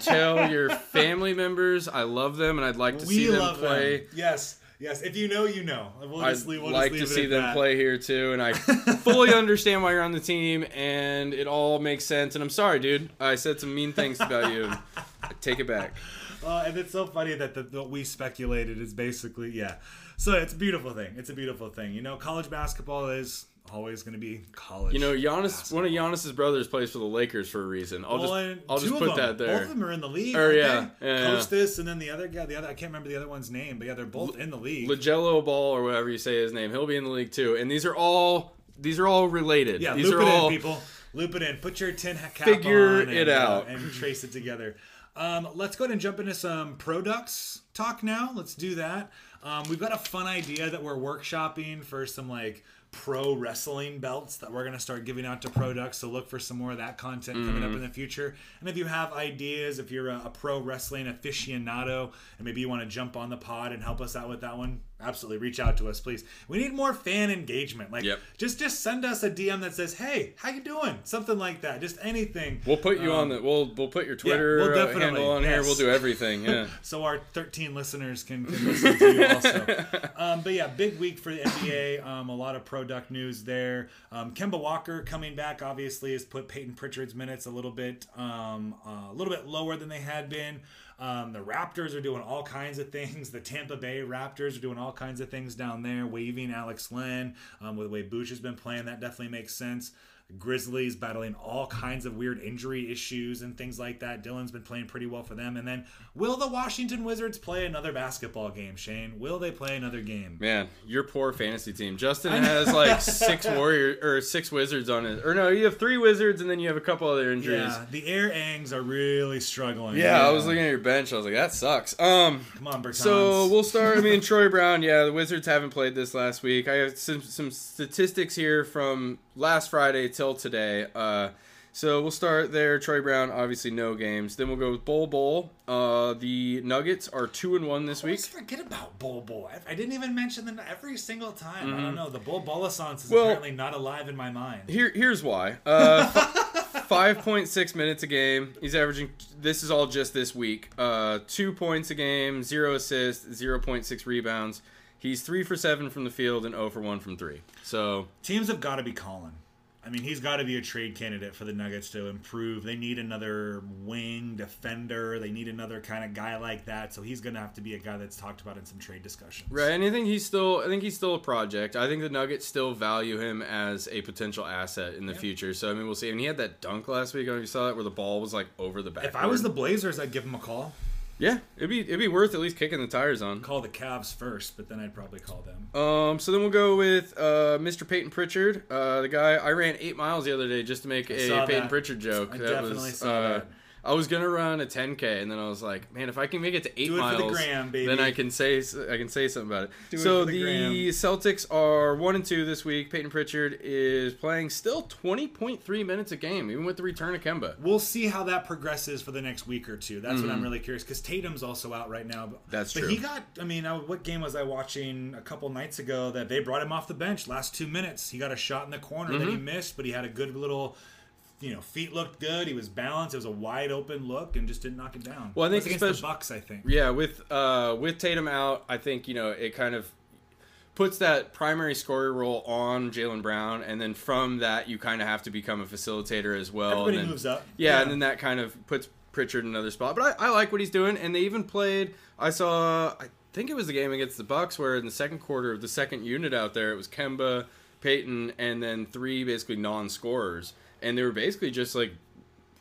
tell your family members I love them and I'd like to see them play. Yes, yes. If you know, you know. We'll I'd leave, we'll like to see them that. play here too, and I fully understand why you're on the team, and it all makes sense. And I'm sorry, dude. I said some mean things about you. I take it back. Uh, and it's so funny that the, what we speculated is basically yeah. So it's a beautiful thing. It's a beautiful thing. You know, college basketball is always going to be college. You know, Giannis, one of Giannis's brothers plays for the Lakers for a reason. I'll Well, just, I'll just put them, that there. Both of them are in the league. Or, aren't yeah, yeah, yeah. Kostas and then the other guy. The other I can't remember the other one's name, but yeah, they're both in the league. Lagello Ball or whatever you say his name, he'll be in the league too. And these are all these are all related. yeah, these loop are it all in, people. Loop it in. Put your tin hat cap Figure on it and, uh, out. and trace it together. Um, let's go ahead and jump into some ProDucks talk now. Let's do that. Um, we've got a fun idea that we're workshopping for some like pro wrestling belts that we're going to start giving out to ProDucks. So look for some more of that content coming up in the future. And if you have ideas, if you're a, a pro wrestling aficionado and maybe you want to jump on the pod and help us out with that one, absolutely reach out to us, please. We need more fan engagement. Like Yep. just just send us a DM that says, "Hey, how you doing?" Something like that. Just anything. We'll put you on the we'll we'll put your Twitter we'll uh, handle on here. We'll do everything. Yeah. so our 13 listeners can, can listen to you also. Um, but yeah, big week for the NBA. Um, a lot of ProDuck news there. Um, Kemba Walker coming back obviously has put Peyton Pritchard's minutes a little bit um, uh, a little bit lower than they had been. Um, the Raptors are doing all kinds of things. The Tampa Bay Raptors are doing all kinds of things down there, waving Alex Len um, with the way Booch has been playing. That definitely makes sense. Grizzlies battling all kinds of weird injury issues and things like that. Dillon's been playing pretty well for them. And then, will the Washington Wizards play another basketball game, Shane? Will they play another game? Man, your poor fantasy team. Justin has like six warrior or six wizards on it. Or no, you have three wizards and then you have a couple other injuries. Yeah, the Air Angs are really struggling. Yeah, I was looking at your bench. I was like, that sucks. Um, Come on, Bertans. so we'll start. I mean, Troy Brown. Yeah, the Wizards haven't played this last week. I have some some statistics here from last Friday till today. Uh, so we'll start there. Troy Brown, obviously no games. Then we'll go with Bol Bol. Uh, the Nuggets are two and one this week. Let's forget about Bol Bol. I, I didn't even mention them every single time. I don't know. The Bull Bolasance is Mm-hmm. Well- apparently not alive in my mind. Here, here's why. Uh, five point six minutes a game. He's averaging. This is all just this week. Uh, two points a game, zero assists, zero point six rebounds. He's three for seven from the field and zero for one from three. So Teams have got to be calling. I mean, he's got to be a trade candidate for the Nuggets to improve. They need another wing defender. They need another kind of guy like that. So he's going to have to be a guy that's talked about in some trade discussions. right, and I think he's still. I think he's still a project. I think the Nuggets still value him as a potential asset in the future. So I mean, we'll see. And he had that dunk last week. I don't know if you saw that where the ball was like over the back. If I was the Blazers, I'd give him a call. Yeah, it'd be it'd be worth at least kicking the tires on. Call the Cavs first, but then I'd probably call them. Um, so then we'll go with uh, Mr. Peyton Pritchard, uh, the guy I ran eight miles the other day just to make a Peyton that. Pritchard joke. I that definitely was, uh, that. I was gonna run a 10k, and then I was like, man, if I can make it to eight it miles, the gram, baby. then I can say I can say something about it. Do it so for the the. Celtics are one and two this week. Peyton Pritchard is playing still 20.3 minutes a game, even with the return of Kemba. We'll see how that progresses for the next week or two. That's what I'm really curious because Tatum's also out right now. But, Mm-hmm. That's but true. he got. I mean, I, what game was I watching a couple nights ago that they brought him off the bench last two minutes? He got a shot in the corner that Mm-hmm. he missed, but he had a good little. You know, feet looked good. He was balanced. It was a wide open look, and just didn't knock it down. Well, I think against the Bucks. I think. Yeah, with uh, with Tatum out, I think you know it kind of puts that primary scorer role on Jaylen Brown, and then from that you kind of have to become a facilitator as well. Everybody and then, moves up. Yeah, Yeah. and then that kind of puts Pritchard in another spot. But I, I like what he's doing, and they even played. I saw, I think it was the game against the Bucks where in the second quarter of the second unit out there, it was Kemba, Peyton, and then three basically non-scorers, and they were basically just like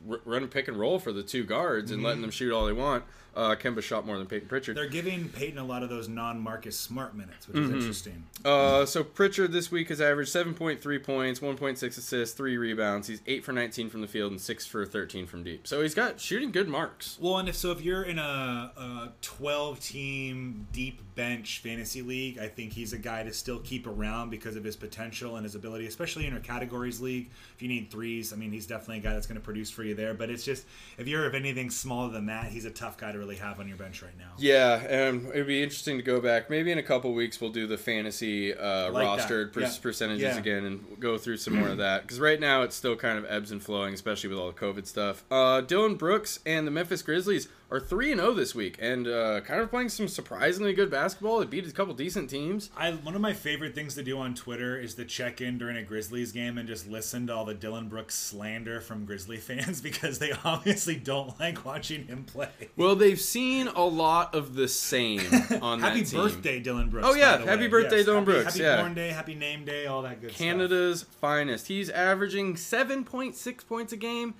r- running pick and roll for the two guards and letting mm-hmm. them shoot all they want. Uh, Kemba shot more than Peyton Pritchard. They're giving Peyton a lot of those non-Marcus Smart minutes, which Mm-hmm. is interesting. Uh, so Pritchard this week has averaged 7.3 points, 1.6 assists, 3 rebounds. He's 8 for 19 from the field and 6 for 13 from deep. So he's got shooting good marks. Well, and if so, if you're in a, a 12 team deep bench fantasy league, I think he's a guy to still keep around because of his potential and his ability, especially in our categories league. If you need threes, I mean, he's definitely a guy that's going to produce for you there. But it's just, if you're of anything smaller than that, he's a tough guy to really have on your bench right now. Yeah, and it'd be interesting to go back. Maybe in a couple weeks we'll do the fantasy uh, Like rostered per- Yeah. percentages Yeah. again and go through some more of that. Because right now it's still kind of ebbs and flowing, especially with all the COVID stuff. Uh, Dillon Brooks and the Memphis Grizzlies are 3 and 0 this week and uh, kind of playing some surprisingly good basketball. They beat a couple decent teams. I, one of my favorite things to do on Twitter is to check in during a Grizzlies game and just listen to all the Dillon Brooks slander from Grizzly fans because they obviously don't like watching him play. Well, they've seen a lot of the same on Happy that team. birthday, Dillon Brooks. Oh, yeah. Happy way. birthday, Yes. Dillon Happy- Brooks, Happy yeah. born day, happy name day, all that good stuff. Canada's finest. He's averaging 7.6 points a game,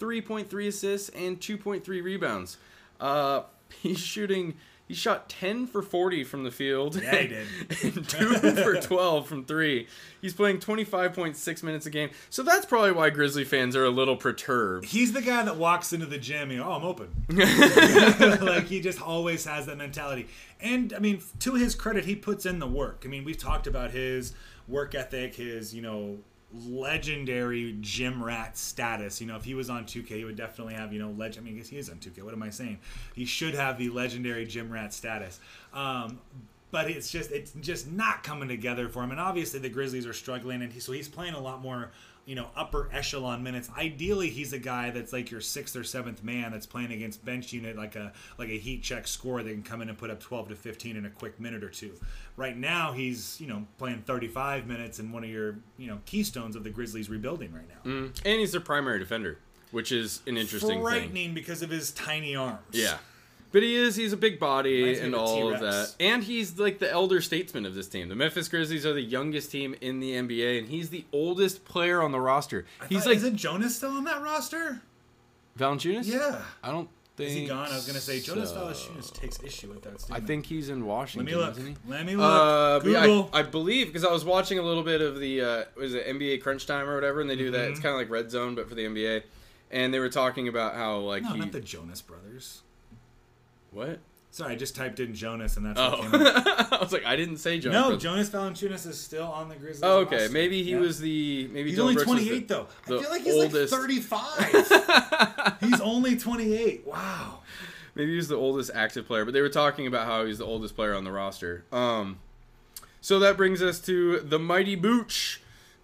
3.3 assists, and 2.3 rebounds. Uh, he's shooting. He shot 10 for 40 from the field. Yeah, he did. and 2 for 12 from 3. He's playing 25.6 minutes a game. So that's probably why Grizzly fans are a little perturbed. He's the guy that walks into the gym. And, oh, I'm open. like he just always has that mentality. And I mean, to his credit, he puts in the work. I mean, we've talked about his work ethic, his you know legendary gym rat status. You know, if he was on 2K, he would definitely have you know legend. I mean, I guess he is on 2K. What am I saying? He should have the legendary gym rat status. Um, but it's just it's just not coming together for him. And obviously, the Grizzlies are struggling, and he, so he's playing a lot more you know upper echelon minutes. Ideally, he's a guy that's like your sixth or seventh man that's playing against bench unit like a like a heat check score that can come in and put up 12 to 15 in a quick minute or two. Right now, he's you know playing 35 minutes in one of your you know keystones of the Grizzlies rebuilding right now. Mm. And he's their primary defender, which is an interesting thing. Frightening because of his tiny arms. Yeah. But he is, he's a big body Reminds and of all of that. And he's like the elder statesman of this team. The Memphis Grizzlies are the youngest team in the NBA, and he's the oldest player on the roster. He's He's like isn't Jonas still on that roster? Valanciunas? Yeah. I don't think Is he gone? I was gonna say Jonas so. Valanciunas takes issue with that I think he's in Washington. Let me look. isn't he? Let me look. Uh, Google. I, I believe because I was watching a little bit of the uh, was it NBA Crunch Time or whatever, and they do that. Mm-hmm. It's kind of like Red Zone, but for the NBA. And they were talking about how like no, he not the Jonas brothers. What? Sorry, I just typed in Jonas and that's Oh, what came up. I was like, I didn't say Jonas. No, Brothers. Jonas Valanciunas is still on the Grizzlies. Oh, okay, roster. maybe he Yeah. was the maybe He's Dillon only Brooks 28 the- though. I feel like he's oldest- like 35. he's only 28. Wow. Maybe he's the oldest active player, but they were talking about how he's the oldest player on the roster. Um, so that brings us to the mighty Booch.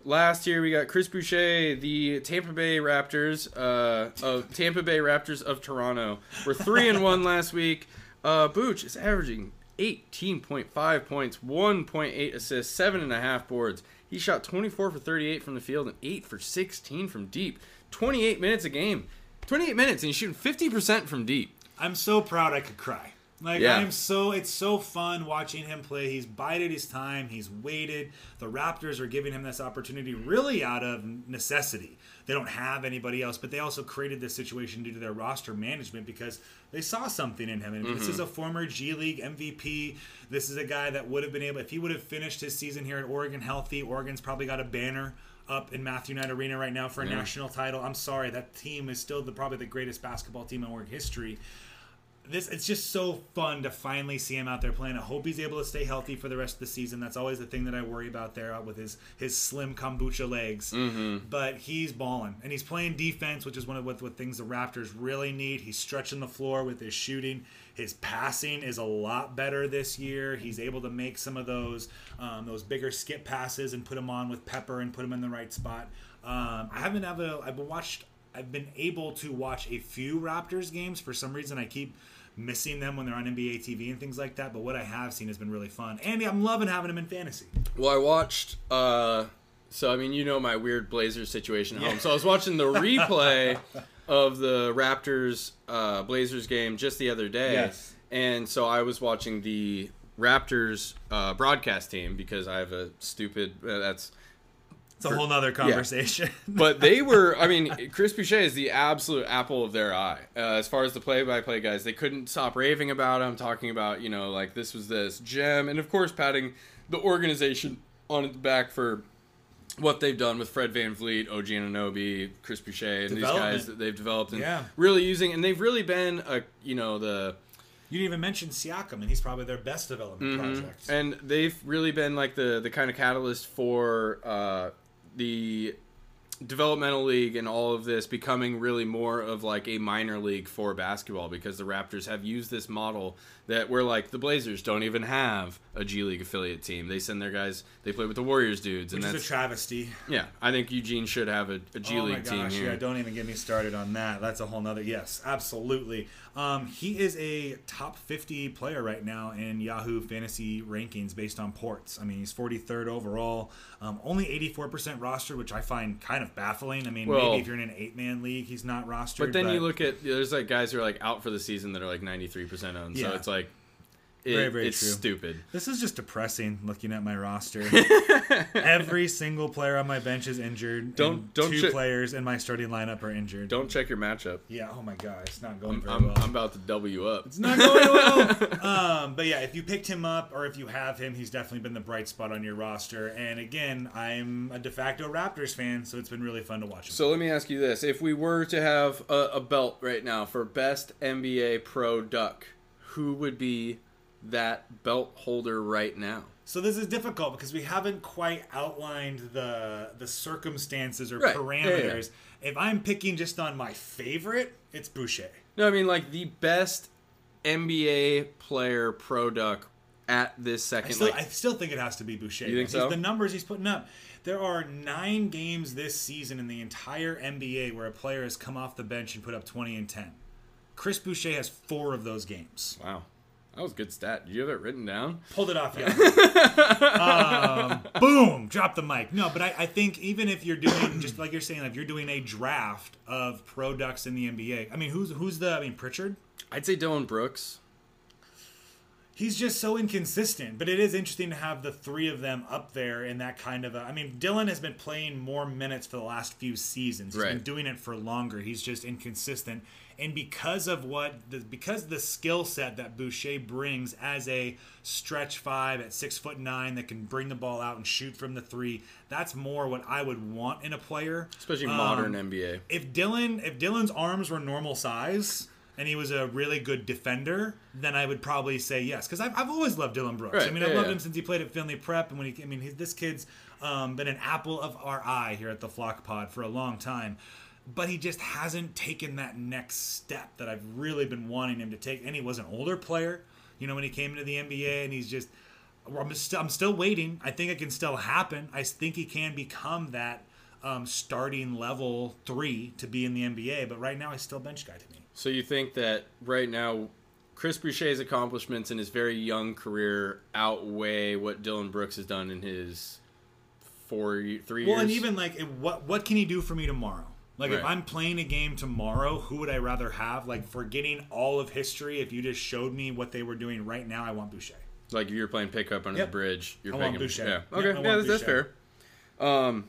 Last year we got Chris Boucher, the Tampa Bay Raptors, uh, of Tampa Bay Raptors of Toronto. We're three and one last week. Uh, Booch is averaging 18.5 points, 1.8 assists, seven and a half boards. He shot 24 for 38 from the field and 8 for 16 from deep. 28 minutes a game. 28 minutes and he's shooting 50% from deep. I'm so proud I could cry. Like Yeah. I'm so it's so fun watching him play. He's bided his time. He's waited. The Raptors are giving him this opportunity really out of necessity. They don't have anybody else, but they also created this situation due to their roster management because they saw something in him. And this is mm-hmm. a former G League MVP. This is a guy that would have been able if he would have finished his season here at Oregon healthy. Oregon's probably got a banner up in Matthew Knight Arena right now for a national title. I'm sorry, that team is still the probably the greatest basketball team in Oregon history this it's just so fun to finally see him out there playing. I hope he's able to stay healthy for the rest of the season. That's always the thing that I worry about there with his his slim kombucha legs. Mm-hmm. But he's balling and he's playing defense, which is one of what, what things the Raptors really need. He's stretching the floor with his shooting. His passing is a lot better this year. He's able to make some of those um, those bigger skip passes and put them on with Pepper and put him in the right spot. Um, I haven't have a, I've watched I've been able to watch a few Raptors games. For some reason, I keep missing them when they're on NBA TV and things like that. But what I have seen has been really fun. Andy, I'm loving having him in fantasy. Well, I watched. uh So I mean, you know my weird Blazers situation at home. So I was watching the replay of the Raptors uh, Blazers game just the other day, Yes. and so I was watching the Raptors uh, broadcast team because I have a stupid. Uh, that's It's a whole nother conversation. but they were i mean chris boucher is the absolute apple of their eye uh, as far as the play-by-play guys they couldn't stop raving about him talking about you know like this was this gem and of course patting the organization on its back for what they've done with Fred VanVleet, OG Anunoby, Chris Boucher, and these guys that they've developed and Yeah. really using, and they've really been a you know the you didn't even mention Siakam, and he's probably their best development project. Mm-hmm. And they've really been like the the kind of catalyst for uh, the developmental league and all of this becoming really more of like a minor league for basketball because the Raptors have used this model that we're like the Blazers don't even have a G League affiliate team. They send their guys. They play with the Warriors dudes, and which that's a travesty. yeah. I think Eugene should have a, a G oh League my team gosh, here. yeah, don't even get me started on that. That's a whole nother. Yes, absolutely. Um, he is a top 50 player right now in Yahoo fantasy rankings based on ports. I mean, he's 43rd overall, um, only 84% roster, which I find kind of baffling. I mean, Well- maybe if you're in an eight man league, he's not rostered. But then you look at there's like guys who are like out for the season that are like 93% owned. So it's like it, Very, very it's true. stupid. This is just depressing looking at my roster. Every single player on my bench is injured. Don't- and don't two check- players in my starting lineup are injured. Don't check your matchup. Yeah. Oh my god, it's not going very I'm, well. I'm about to double you up. It's not going well. um, but yeah, if you picked him up or if you have him, he's definitely been the bright spot on your roster. And again, I'm a de facto Raptors fan, so it's been really fun to watch him. So let me ask you this: If we were to have a, a belt right now for best NBA Pro Duck, who would be that belt holder right now? So this is difficult because we haven't quite outlined the the circumstances or Right. Yeah, parameters. If I'm picking just on my favorite, it's Boucher. No, I mean like the best NBA player Pro Duck at this I second. still, like, I still think it has to be Boucher. You think so? The numbers he's putting up. There are nine games this season in the entire NBA where a player has come off the bench and put up 20 and 10. Chris Boucher has four of those games. wow, that was a good stat. Did you have it written down? Pulled it off, yeah. um, boom, drop the mic. No, but I, I think even if you're doing just like you're saying, if you're doing a draft of pro ducks in the NBA, I mean, who's who's the? I mean, Pritchard. I'd say Dillon Brooks. he's just so inconsistent. But it is interesting to have the three of them up there in that kind of a. I mean, Dillon has been playing more minutes for the last few seasons. He's been Right. doing it for longer. He's just inconsistent. And because of what the because the skill set that Boucher brings as a stretch five at six foot nine that can bring the ball out and shoot from the three, that's more what I would want in a player. Especially Um, modern NBA. if Dillon if Dillon's arms were normal size and he was a really good defender, then I would probably say yes because I've, I've always loved Dillon Brooks. I mean, yeah, I've loved yeah. him since he played at Findlay Prep, and when he I mean, this kid's um, been an apple of our eye here at the Flock Pod for a long time. But he just hasn't taken that next step that I've really been wanting him to take. And he was an older player, you know, when he came into the NBA, and he's just I'm, st- I'm still waiting. I think it can still happen. I think he can become that um, starting level three to be in the NBA. But right now, he's still bench guy to me. So you think that right now, Chris Boucher's accomplishments in his very young career outweigh what Dillon Brooks has done in his four, three Well, years? Well, and even like, what what can he do for me tomorrow? Like if I'm playing a game tomorrow, who would I rather have? Like forgetting all of history, if you just showed me what they were doing right now, I want Boucher. Like if you're playing pickup under Yep. the bridge, you're I want picking. Boucher. Yeah. Okay. I Yeah, that's, that's fair. Um,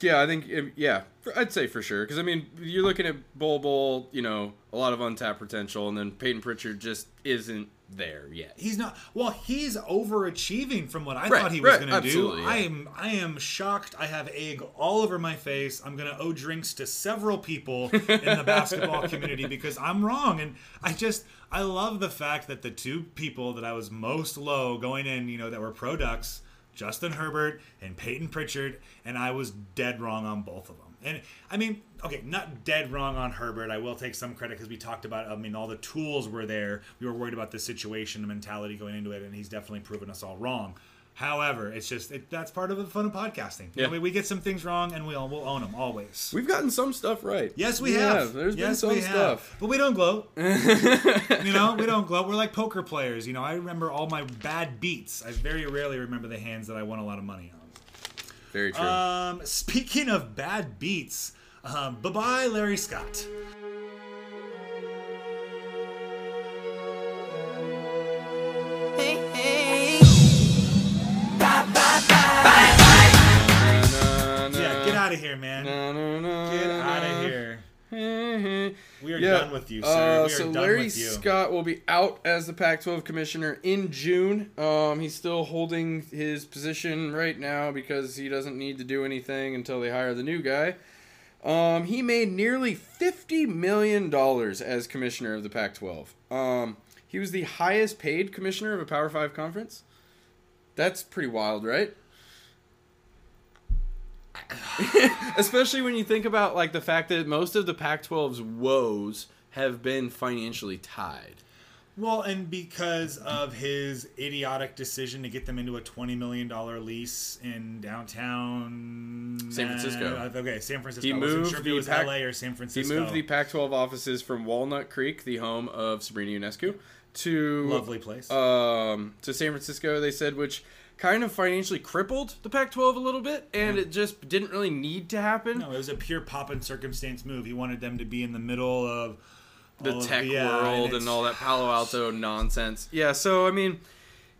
yeah, I think yeah, I'd say for sure because I mean you're looking at Bol Bol, you know, a lot of untapped potential, and then Peyton Pritchard just isn't there yet. He's not. Well, he's overachieving from what I Right, thought he was right, going to do. yeah. I am. I am shocked. I have egg all over my face. I'm going to owe drinks to several people in the basketball community because I'm wrong. And I just. I love the fact that the two people that I was most low going in, you know, that were pro Ducks, Justin Herbert and Peyton Pritchard, and I was dead wrong on both of them. And I mean, okay, not dead wrong on Herbert. I will take some credit because we talked about. I mean, all the tools were there. We were worried about the situation, the mentality going into it, and he's definitely proven us all wrong. However, it's just it, that's part of the fun of podcasting. Yeah. we, we get some things wrong, and we all will own them always. We've gotten some stuff right. Yes, we Yeah, have. There's yes, been some we have. stuff. but we don't gloat. you know, we don't gloat. We're like poker players. You know, I remember all my bad beats. I very rarely remember the hands that I won a lot of money on. Very true. Um, speaking of bad beats, um, bye bye, Larry Scott. Yeah, get out of here, man. We are done with you, sir. Uh, we are so done Larry with you. Scott will be out as the Pac-12 commissioner in June. Um, he's still holding his position right now because he doesn't need to do anything until they hire the new guy. Um, he made nearly fifty million dollars as commissioner of the Pac-12. Um, he was the highest paid commissioner of a Power Five conference. That's pretty wild, right? Especially when you think about like the fact that most of the Pac-12's woes have been financially tied. Well, and because of his idiotic decision to get them into a twenty million dollar lease in downtown San Francisco. Uh, okay, San Francisco. He moved sure the Pac- L.A. or San He Francisco. moved the Pac-12 offices from Walnut Creek, the home of Sabrina Ionescu, to lovely place. um, to San Francisco. They said, which kind of financially crippled the Pac-12 a little bit, and it just didn't really need to happen. no, it was a pure pop and circumstance move. He wanted them to be in the middle of the all of- tech yeah, world it's- and all that Palo Alto nonsense. Yeah, so I mean,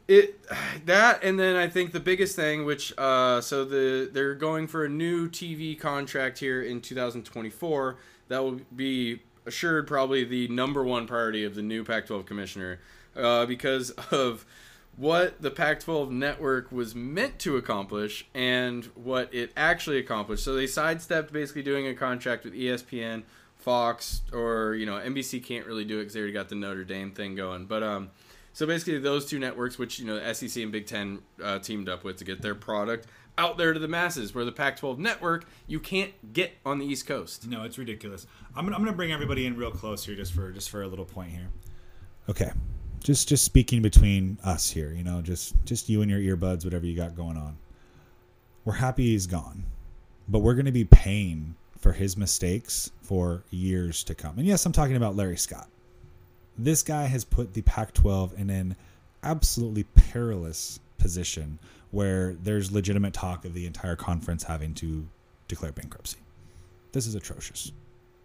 it that and then I think the biggest thing, which uh, so the they're going for a new TV contract here in 2024 that will be assured probably the number one priority of the new Pac-12 commissioner uh, because of what the Pac-12 network was meant to accomplish and what it actually accomplished. So they sidestepped basically doing a contract with ESPN, Fox, or you know NBC can't really do it because they already got the Notre Dame thing going. But um, so basically those two networks, which you know SEC and Big Ten uh, teamed up with to get their product out there to the masses, where the Pac-12 network you can't get on the East Coast. No, it's ridiculous. I'm I'm gonna bring everybody in real close here, just for just for a little point here. Okay, just just speaking between us here, you know, just just you and your earbuds, whatever you got going on. We're happy he's gone, but we're gonna be paying for his mistakes for years to come. And yes, I'm talking about Larry Scott. This guy has put the Pac-12 in an absolutely perilous position where there's legitimate talk of the entire conference having to declare bankruptcy. This is atrocious.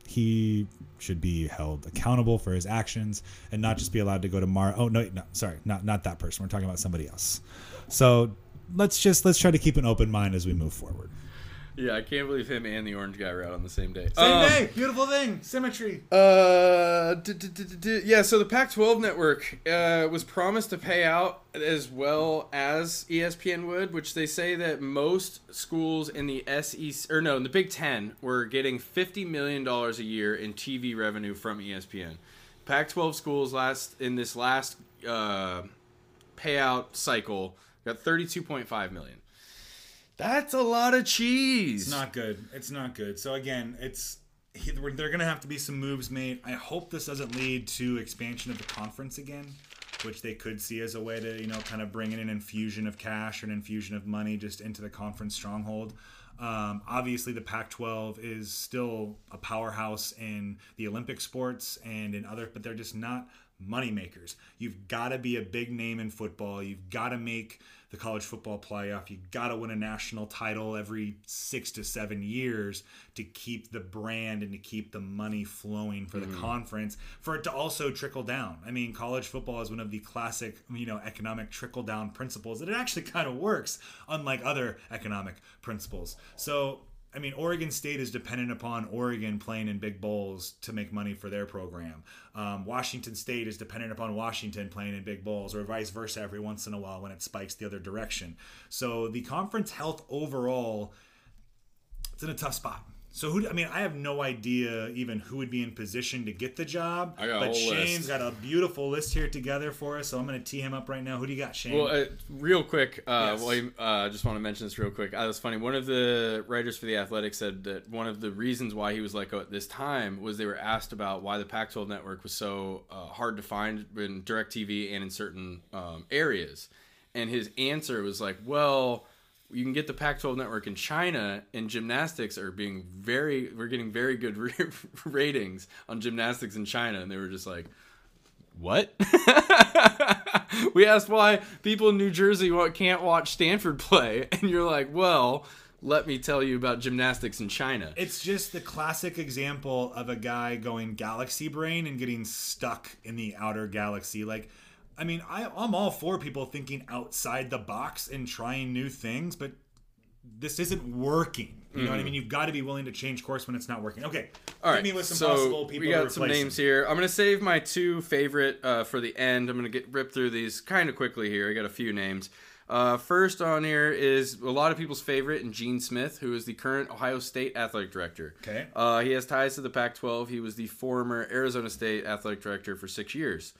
He should be held accountable for his actions and not just be allowed to go to Mar. Oh no, no, sorry, not not that person. We're talking about somebody else. So let's just let's try to keep an open mind as we move forward. Yeah, I can't believe him and the Orange guy were out on the same day. Same Um, day, beautiful thing, symmetry. Uh, d- d- d- yeah. So the Pac-12 network uh, was promised to pay out as well as ESPN would, which they say that most schools in the SEC or no, in the Big Ten were getting fifty million dollars a year in TV revenue from ESPN. Pac-12 schools last in this last uh, payout cycle got thirty-two point five million. That's a lot of cheese. It's not good. It's not good. So again, it's are going to have to be some moves made. I hope this doesn't lead to expansion of the conference again, which they could see as a way to you know kind of bring in an infusion of cash or an infusion of money just into the conference stronghold. Um, obviously, the Pac-12 is still a powerhouse in the Olympic sports and in other, but they're just not moneymakers. You've got to be a big name in football. You've got to make the college football playoff. You've got to win a national title every six to seven years to keep the brand and to keep the money flowing for the mm-hmm. conference, for it to also trickle down. I mean, college football is one of the classic, you know, economic trickle down principles that it actually kind of works, unlike other economic principles. So I mean, Oregon State is dependent upon Oregon playing in big bowls to make money for their program. Um, Washington State is dependent upon Washington playing in big bowls, or vice versa every once in a while when it spikes the other direction. So the conference health overall, it's in a tough spot. So who? I mean, I have no idea even who would be in position to get the job. I got a but whole Shane's list. got a beautiful list here together for us. So I'm going to tee him up right now. Who do you got, Shane? Well, uh, real quick, uh, Yes. well, you- uh, I just want to mention this real quick. Uh, was funny. One of the writers for the Athletic said that one of the reasons why he was let go at this time was they were asked about why the Pac-12 network was so uh, hard to find in DirecTV and in certain um, areas, and his answer was like, "Well." You can get the Pac-12 network in China, and gymnastics are being very. We're getting very good ratings on gymnastics in China, and they were just like, what? we asked why people in New Jersey can't watch Stanford play, and you're like, well, let me tell you about gymnastics in China. It's just the classic example of a guy going galaxy brain and getting stuck in the outer galaxy. Like, I mean, I, I'm all for people thinking outside the box and trying new things, but this isn't working. You know what I mean? You've got to be willing to change course when it's not working. Okay. All right, hit me with some so possible people. we got some names him. here. I'm gonna save my two favorite uh, for the end. I'm gonna get rip through these kind of quickly here. I got a few names. Uh, first on here is a lot of people's favorite, and Gene Smith, who is the current Ohio State athletic director. Okay. Uh, he has ties to the Pac-12. He was the former Arizona State athletic director for six years.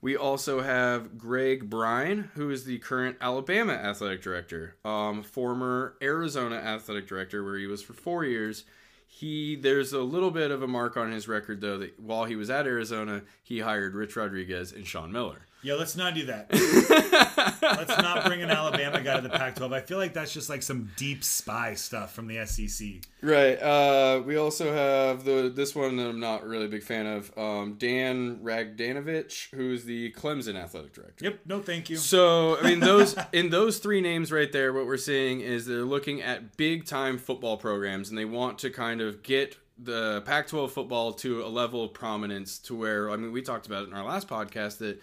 We also have Greg Byrne, who is the current Alabama athletic director, um, former Arizona athletic director, where he was for four years. He there's a little bit of a mark on his record though that while he was at Arizona, he hired Rich Rodriguez and Sean Miller. Yeah, let's not do that. let's not bring an Alabama guy to the Pac-12. I feel like that's just like some deep spy stuff from the SEC. Right. Uh, we also have the this one that I'm not really a big fan of. Um, Dan Radakovich, who's the Clemson athletic director. Yep. No, thank you. So I mean, those in those three names right there, what we're seeing is they're looking at big time football programs, and they want to kind of get the Pac-12 football to a level of prominence to where I mean, we talked about it in our last podcast that, that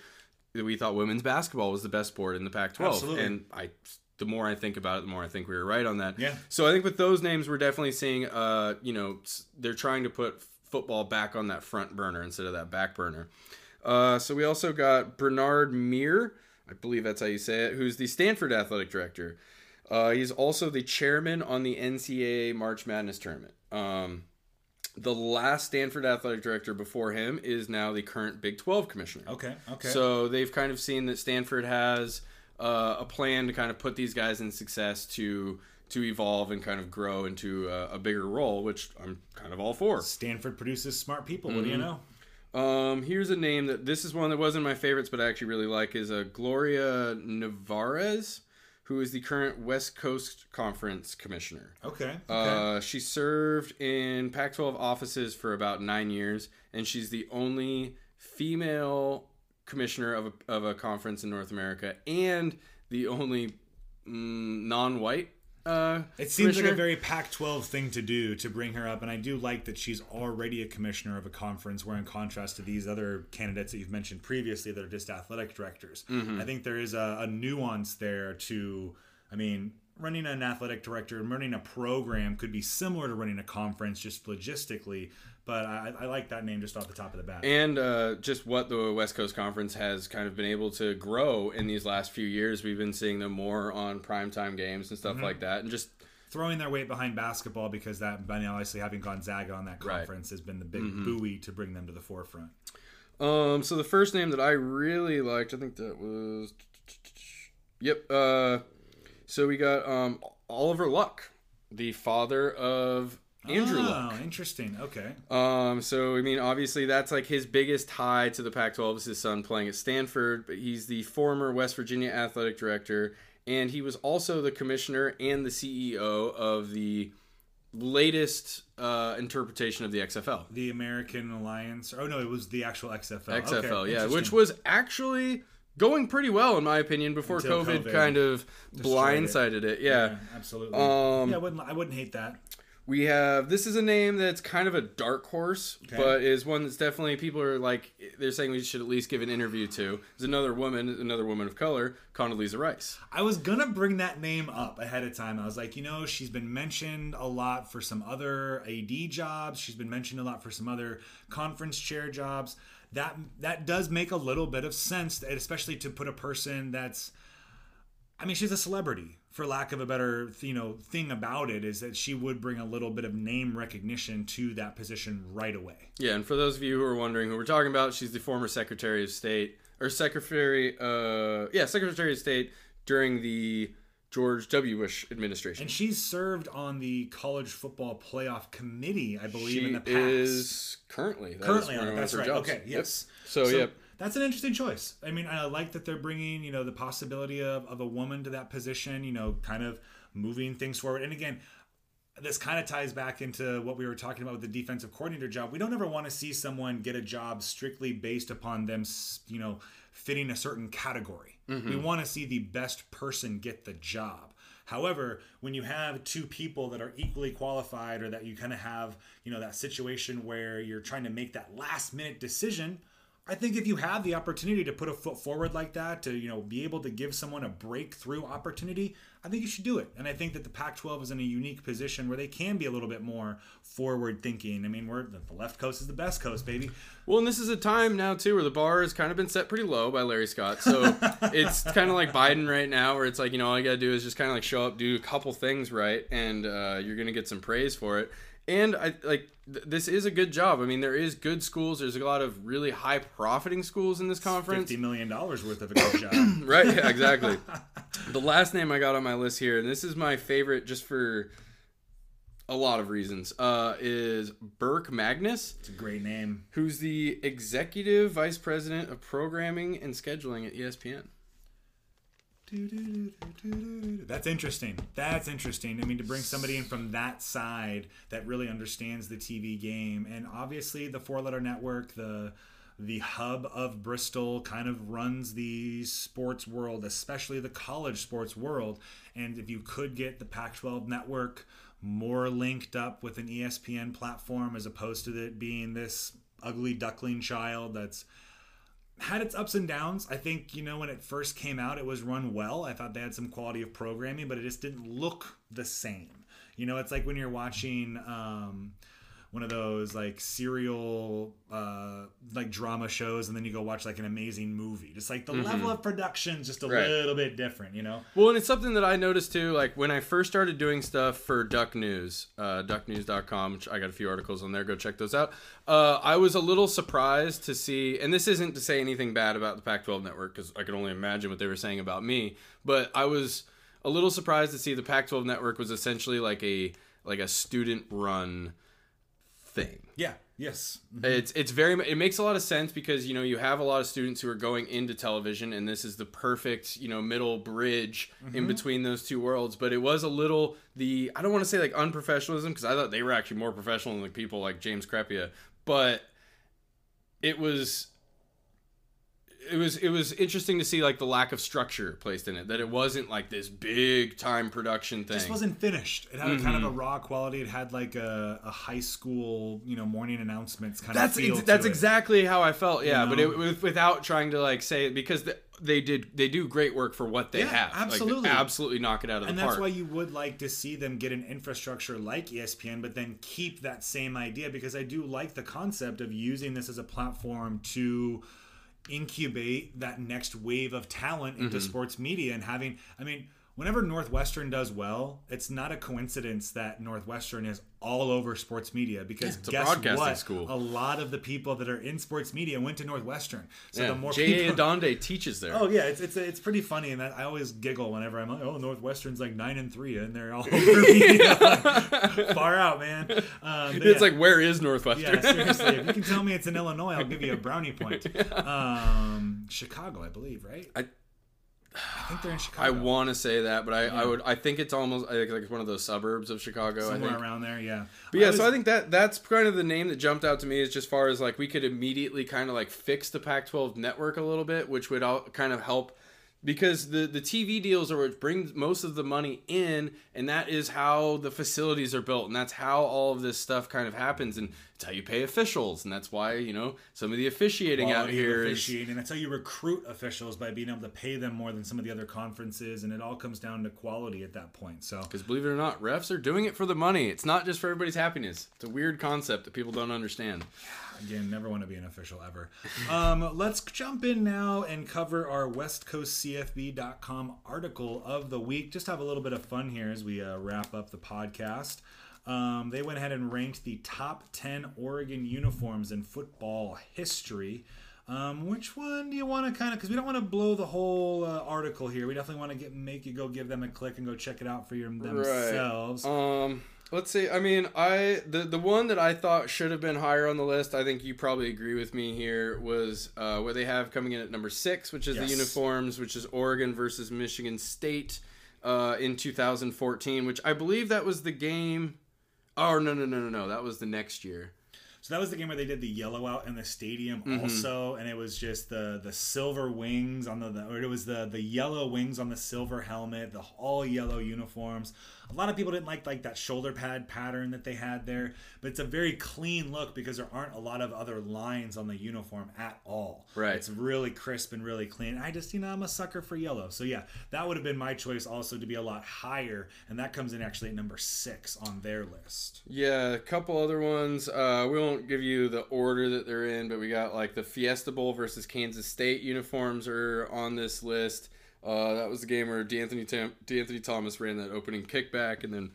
we thought women's basketball was the best sport in the Pac-12, Absolutely. and I. The more I think about it, the more I think we were right on that. Yeah. So I think with those names, we're definitely seeing, uh, you know, they're trying to put football back on that front burner instead of that back burner. Uh, so we also got Bernard Muir, I believe that's how you say it, who's the Stanford athletic director. Uh, he's also the chairman on the NCAA March Madness tournament. Um, the last Stanford athletic director before him is now the current Big 12 commissioner. Okay. Okay. So they've kind of seen that Stanford has uh, a plan to kind of put these guys in success to to evolve and kind of grow into a, a bigger role, which I'm kind of all for. Stanford produces smart people. What do Mm-hmm. you know? Um, here's a name that this is one that wasn't my favorites, but I actually really like is uh, Gloria Nevarez, who is the current West Coast Conference commissioner. Okay. Okay. Uh, she served in Pac-12 offices for about nine years, and she's the only female commissioner of a, of a conference in North America, and the only mm, non-white. Uh, It seems like a very Pac 12 thing to do to bring her up, and I do like that she's already a commissioner of a conference, where in contrast to these other candidates that you've mentioned previously that are just athletic directors. Mm-hmm. I think there is a, a nuance there to, I mean, running an athletic director and running a program could be similar to running a conference just logistically, but I, I like that name just off the top of the bat. and uh, just what the West Coast Conference has kind of been able to grow in these last few years. We've been seeing them more on primetime games and Mm-hmm. stuff like that, and just Throwing their weight behind basketball because that, mean, obviously having Gonzaga on that Right. Mm-hmm. conference has been the big buoy to bring them to the forefront. Um, so the first name that I really liked, I think that was, yep. Uh, so we got um Oliver Luck, the father of Andrew oh, Luck. interesting. Okay. Um, so I mean, obviously that's like his biggest tie to the Pac-12 is his son playing at Stanford, but he's the former West Virginia athletic director, and he was also the commissioner and the CEO of the latest uh, interpretation of the XFL. The American Alliance. Oh no, it was the actual XFL. XFL, Okay, yeah, which was actually going pretty well in my opinion before COVID, COVID kind of destroyed it. blindsided it. Yeah. absolutely. Um, yeah, I wouldn't. I wouldn't hate that. We have this is a name that's kind of a dark horse, Okay. but is one that's definitely people are like they're saying we should at least give an interview to. Is another woman, another woman of color, Condoleezza Rice. I was gonna bring that name up ahead of time. I was like, you know, she's been mentioned a lot for some other AD jobs. She's been mentioned a lot for some other conference chair jobs. That that does make a little bit of sense, especially to put a person that's. I mean, she's a celebrity, for lack of a better, you know, thing about it is that she would bring a little bit of name recognition to that position right away. Yeah, and for those of you who are wondering who we're talking about, she's the former Secretary of State or Secretary, uh, yeah, Secretary of State during the George W. Bush administration. And she's served on the college football playoff committee, I believe, she in the past. is currently that is currently one on. That's right. jobs. Okay. Yep. Yes. So, yep. That's an interesting choice. I mean, I like that they're bringing, you know, the possibility of, of a woman to that position, you know, kind of moving things forward. And again, this kind of ties back into what we were talking about with the defensive coordinator job. We don't ever want to see someone get a job strictly based upon them, you know, fitting a certain category. Mm-hmm. We want to see the best person get the job. However, when you have two people that are equally qualified or that you kind of have, you know, that situation where you're trying to make that last minute decision, I think if you have the opportunity to put a foot forward like that, to you know be able to give someone a breakthrough opportunity, I think you should do it. And I think that the Pac-12 is in a unique position where they can be a little bit more forward thinking. I mean, we're the left coast is the best coast, baby. Well, and this is a time now too where the bar has kind of been set pretty low by Larry Scott. So it's kind of like Biden right now, where it's like you know all you gotta do is just kind of like show up, do a couple things right, and uh, you're gonna get some praise for it. And I like th- this is a good job. I mean, there is good schools. There's a lot of really high profiting schools in this conference. Fifty million dollars worth of a good job. Right? Yeah, exactly. the last name I got on my list here, and this is my favorite just for a lot of reasons, uh, is Burke Magnus It's a great name. who's the executive vice president of programming and scheduling at ESPN. That's interesting. That's interesting. I mean, to bring somebody in from that side that really understands the TV game, and obviously the four-letter network, the the hub of Bristol, kind of runs the sports world, especially the college sports world. And if you could get the Pac-12 network more linked up with an ESPN platform, as opposed to it being this ugly duckling child that's had its ups and downs. I think, you know, when it first came out, it was run well. I thought they had some quality of programming, but it just didn't look the same. You know, it's like when you're watching um, one of those like serial uh, like drama shows and then you go watch like an amazing movie. Just like the level of production just a Right. little bit different, you know? Well, and it's something that I noticed too. Like when I first started doing stuff for Duck News, uh, ducknews.com, which I got a few articles on there. Go check those out. Uh, I was a little surprised to see, and this isn't to say anything bad about the Pac 12 network because I can only imagine what they were saying about me, but I was a little surprised to see the Pac 12 network was essentially like a like a student run thing. Yeah. Yes. Mm-hmm. It's it's very it makes a lot of sense because you know you have a lot of students who are going into television and this is the perfect you know middle bridge in mm-hmm. between those two worlds. But it was a little the I don't want to say like unprofessionalism because I thought they were actually more professional than like people like James Crepea, but it was it was it was interesting to see like the lack of structure placed in it that it wasn't like this big time production thing. just wasn't finished. It had a kind of a mm-hmm. raw quality. It had like a, a high school, you know, morning announcements kind That's of feel ex- that's it. exactly how I felt. Yeah, You but it, with, without trying to like say it because the, they did they do great work for what they Yeah, have. Like, absolutely. absolutely knock it out of and the park. And that's why you would like to see them get an infrastructure like ESPN, but then keep that same idea because I do like the concept of using this as a platform to incubate that next wave of talent into Mm-hmm. sports media and having I mean whenever Northwestern does well it's not a coincidence that Northwestern is all over sports media because it's guess what school. a lot of the people that are in sports media went to Northwestern so yeah. the more J.A. people Adande teaches there. Oh yeah, it's it's it's pretty funny, and that I always giggle whenever I'm like, oh, Northwestern's like nine and three, and they're all over me. Far out, man. Um, it's yeah. like where is Northwestern? Yeah, seriously. If you can tell me it's in Illinois, I'll give you a brownie point. Um, Chicago, I believe, right? I think they're in Chicago. I want to say that, but I, I would I think it's almost like, like one of those suburbs of Chicago. I somewhere around there. Yeah. But yeah, was- so I think that that's kind of the name that jumped out to me as just far as like we could immediately kind of like fix the Pac-12 network a little bit, which would all kind of help because the the TV deals are what brings most of the money in, and that is how the facilities are built, and that's how all of this stuff kind of happens, and it's how you pay officials, and that's why you know some of the officiating out quality here is officiating. That's how you recruit officials by being able to pay them more than some of the other conferences, and it all comes down to quality at that point. So because believe it or not, refs are doing it for the money. It's not just for everybody's happiness. It's a weird concept that people don't understand. Again, never want to be an official ever. Um, let's jump in now and cover our WestCoastCFB.com article of the week. Just have a little bit of fun here as we uh, wrap up the podcast. Um, they went ahead and ranked the top 10 Oregon uniforms in football history. Um, which one do you want to kind of? Because we don't want to blow the whole uh, article here. We definitely want to get make you go give them a click and go check it out for your themselves. Um, let's see. I mean, I the the one that I thought should have been higher on the list. I think you probably agree with me here. Was uh, what they have coming in at number six, which is Yes. the uniforms, which is Oregon versus Michigan State uh, in 2014, which I believe that was the game. Oh no no no no no! That was the next year. So that was the game where they did the yellow out in the stadium Mm-hmm. also, and it was just the the silver wings on the, the or it was the the yellow wings on the silver helmet, the all yellow uniforms. A lot of people didn't like like that shoulder pad pattern that they had there, but it's a very clean look because there aren't a lot of other lines on the uniform at all. Right. It's really crisp and really clean. I just you know I'm a sucker for yellow, so yeah, that would have been my choice also to be a lot higher, and that comes in actually at number six on their list. Yeah, a couple other ones. Uh, we won't give you the order that they're in, but we got like the Fiesta Bowl versus Kansas State uniforms are on this list. Uh, that was the game where D'Anthony, Tam- D'Anthony Thomas ran that opening kickback, and then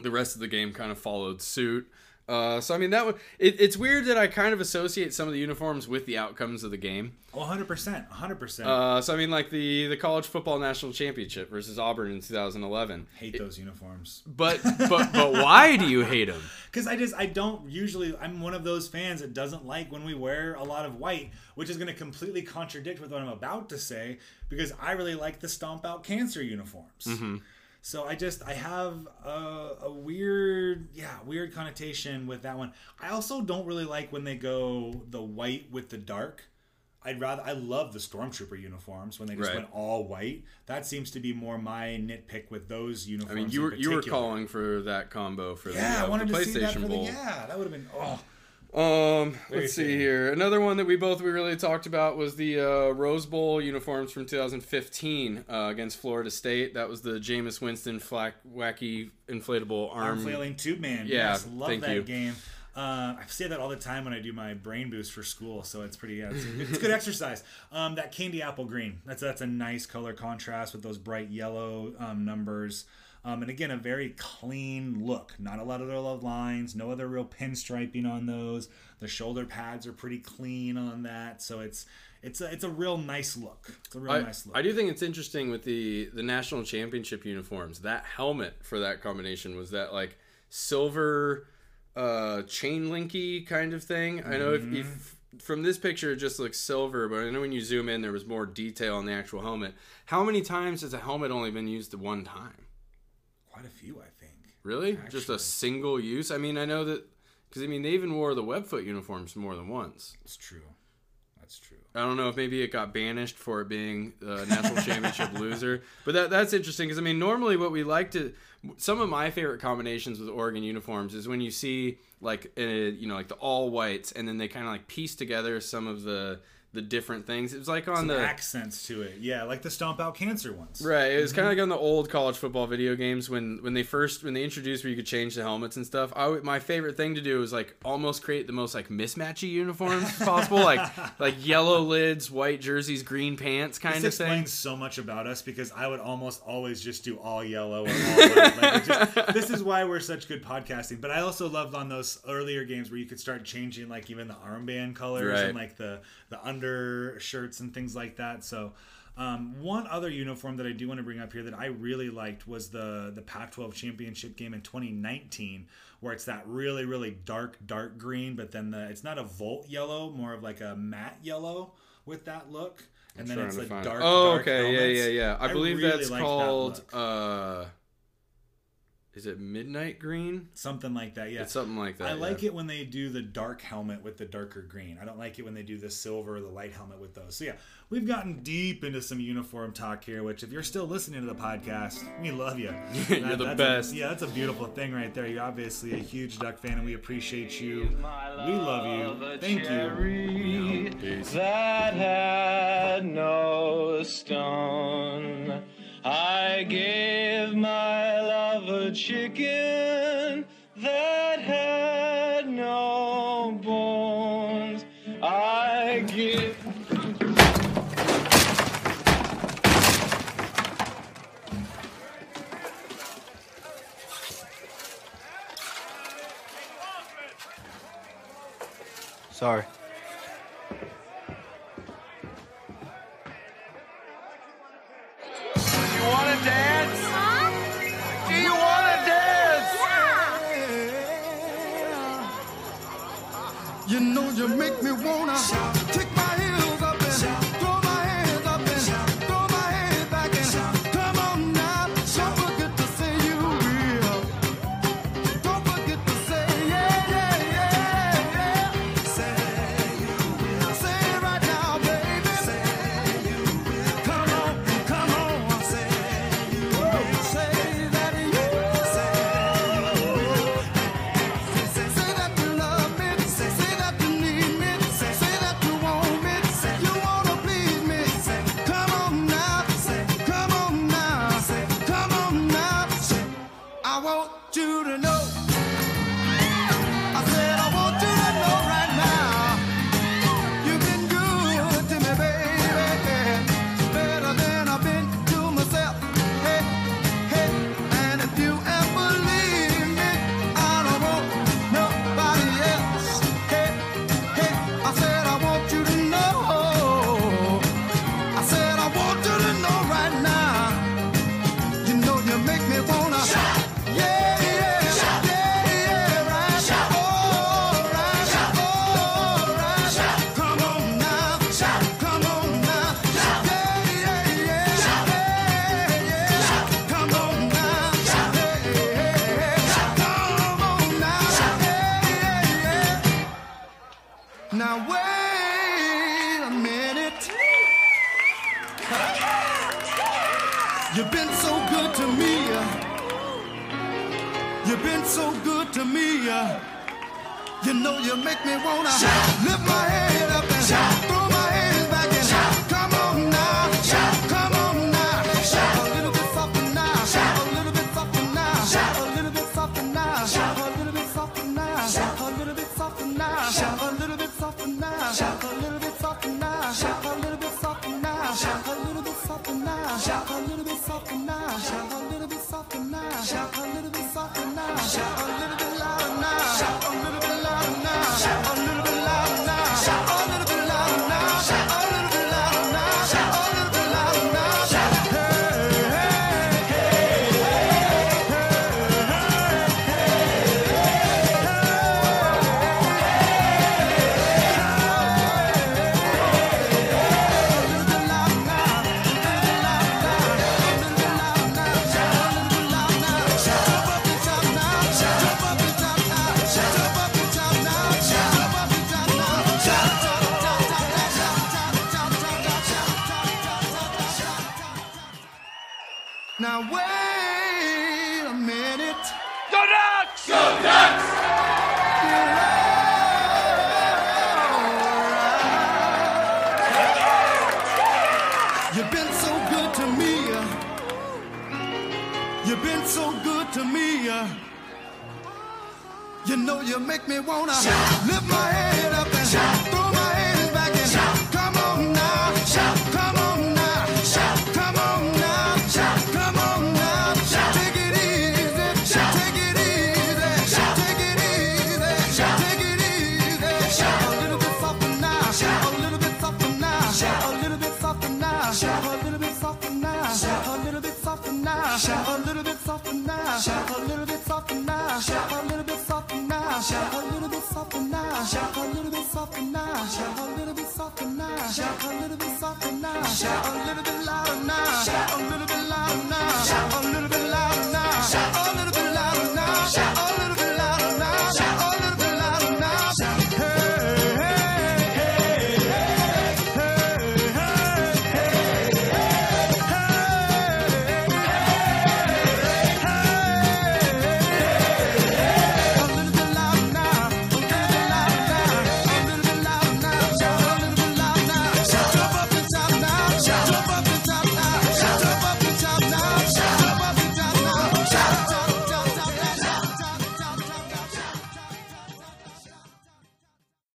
the rest of the game kind of followed suit. Uh, so I mean that would it, it's weird that I kind of associate some of the uniforms with the outcomes of the game. Oh, 100%, 100%. Uh, so I mean like the the college football national championship versus Auburn in 2011. hate those uniforms. But but but why do you hate them? Because I just I don't usually I'm one of those fans that doesn't like when we wear a lot of white, which is going to completely contradict with what I'm about to say. Because I really like the stomp out cancer uniforms. Mm-hmm. So I just I have a, a weird yeah weird connotation with that one. I also don't really like when they go the white with the dark. I'd rather I love the stormtrooper uniforms when they just Right. went all white. That seems to be more my nitpick with those uniforms. I mean, you were you were calling for that combo for Yeah, the, uh, I wanted the to see that PlayStation for the yeah. That would have been oh Um, Very let's see here. Another one that we both we really talked about was the uh, Rose Bowl uniforms from 2015 uh, against Florida State. That was the Jameis Winston flack, wacky inflatable arm. arm flailing tube man. yeah, yes, love thank that you. game. Uh, I say that all the time when I do my brain boost for school, so it's pretty. Yeah, it's, it's good exercise. Um, that candy apple green. That's that's a nice color contrast with those bright yellow um, numbers. Um, and again, a very clean look. Not a lot of other lines. No other real pinstriping on those. The shoulder pads are pretty clean on that. So it's it's a it's a real nice look. It's a real I, nice look. I do think it's interesting with the the national championship uniforms. That helmet for that combination was that like silver uh chain linky kind of thing. I know Mm-hmm. if from this picture it just looks silver, but I know when you zoom in there was more detail on the actual helmet. How many times has a helmet only been used one time? Quite a few, I think. Really? Just a single use? I mean, I know that because I mean they even wore the Webfoot uniforms more than once. It's true. That's true. I don't know if maybe it got banished for it being a national championship loser, but that that's interesting because I mean normally what we like to some of my favorite combinations with Oregon uniforms is when you see like uh, you know like the all whites and then they kind of like piece together some of the the different things. It was like on Some the accents to it. Yeah, like the stomp out cancer ones. Right. It was kind of mm-hmm. like on the old college football video games when when they first when they introduced where you could change the helmets and stuff. I would, my favorite thing to do was like almost create the most like mismatchy uniforms possible, like like yellow lids, white jerseys, green pants kind This of thing. explains so much about us because I would almost always just do all yellow or all white. Like just, this is why we're such good podcasting. But I also loved on those earlier games where you could start changing like even the armband colors Right. and like the the undershirts and things like that. So. Um, one other uniform that I do want to bring up here that I really liked was the the Pac-12 championship game in 2019, where it's that really really dark dark green, but then the it's not a volt yellow, more of like a matte yellow with that look, and I'm then it's like dark. It. Oh, dark okay, helmets. yeah, yeah, yeah. I, I believe really that's called. That uh, is it midnight green? Something like that. Yeah, it's something like that. I yeah. like it when they do the dark helmet with the darker green. I don't like it when they do the silver, the light helmet with those. So yeah, we've gotten deep into some uniform talk here. Which if you're still listening to the podcast, we love you. you're that, the best. A, yeah, that's a beautiful thing right there. You're obviously a huge Duck fan, and we appreciate you. We love you. Thank you. That had no stone. I gave my love a chicken that had no bones. I give. Sorry. make me wanna shout.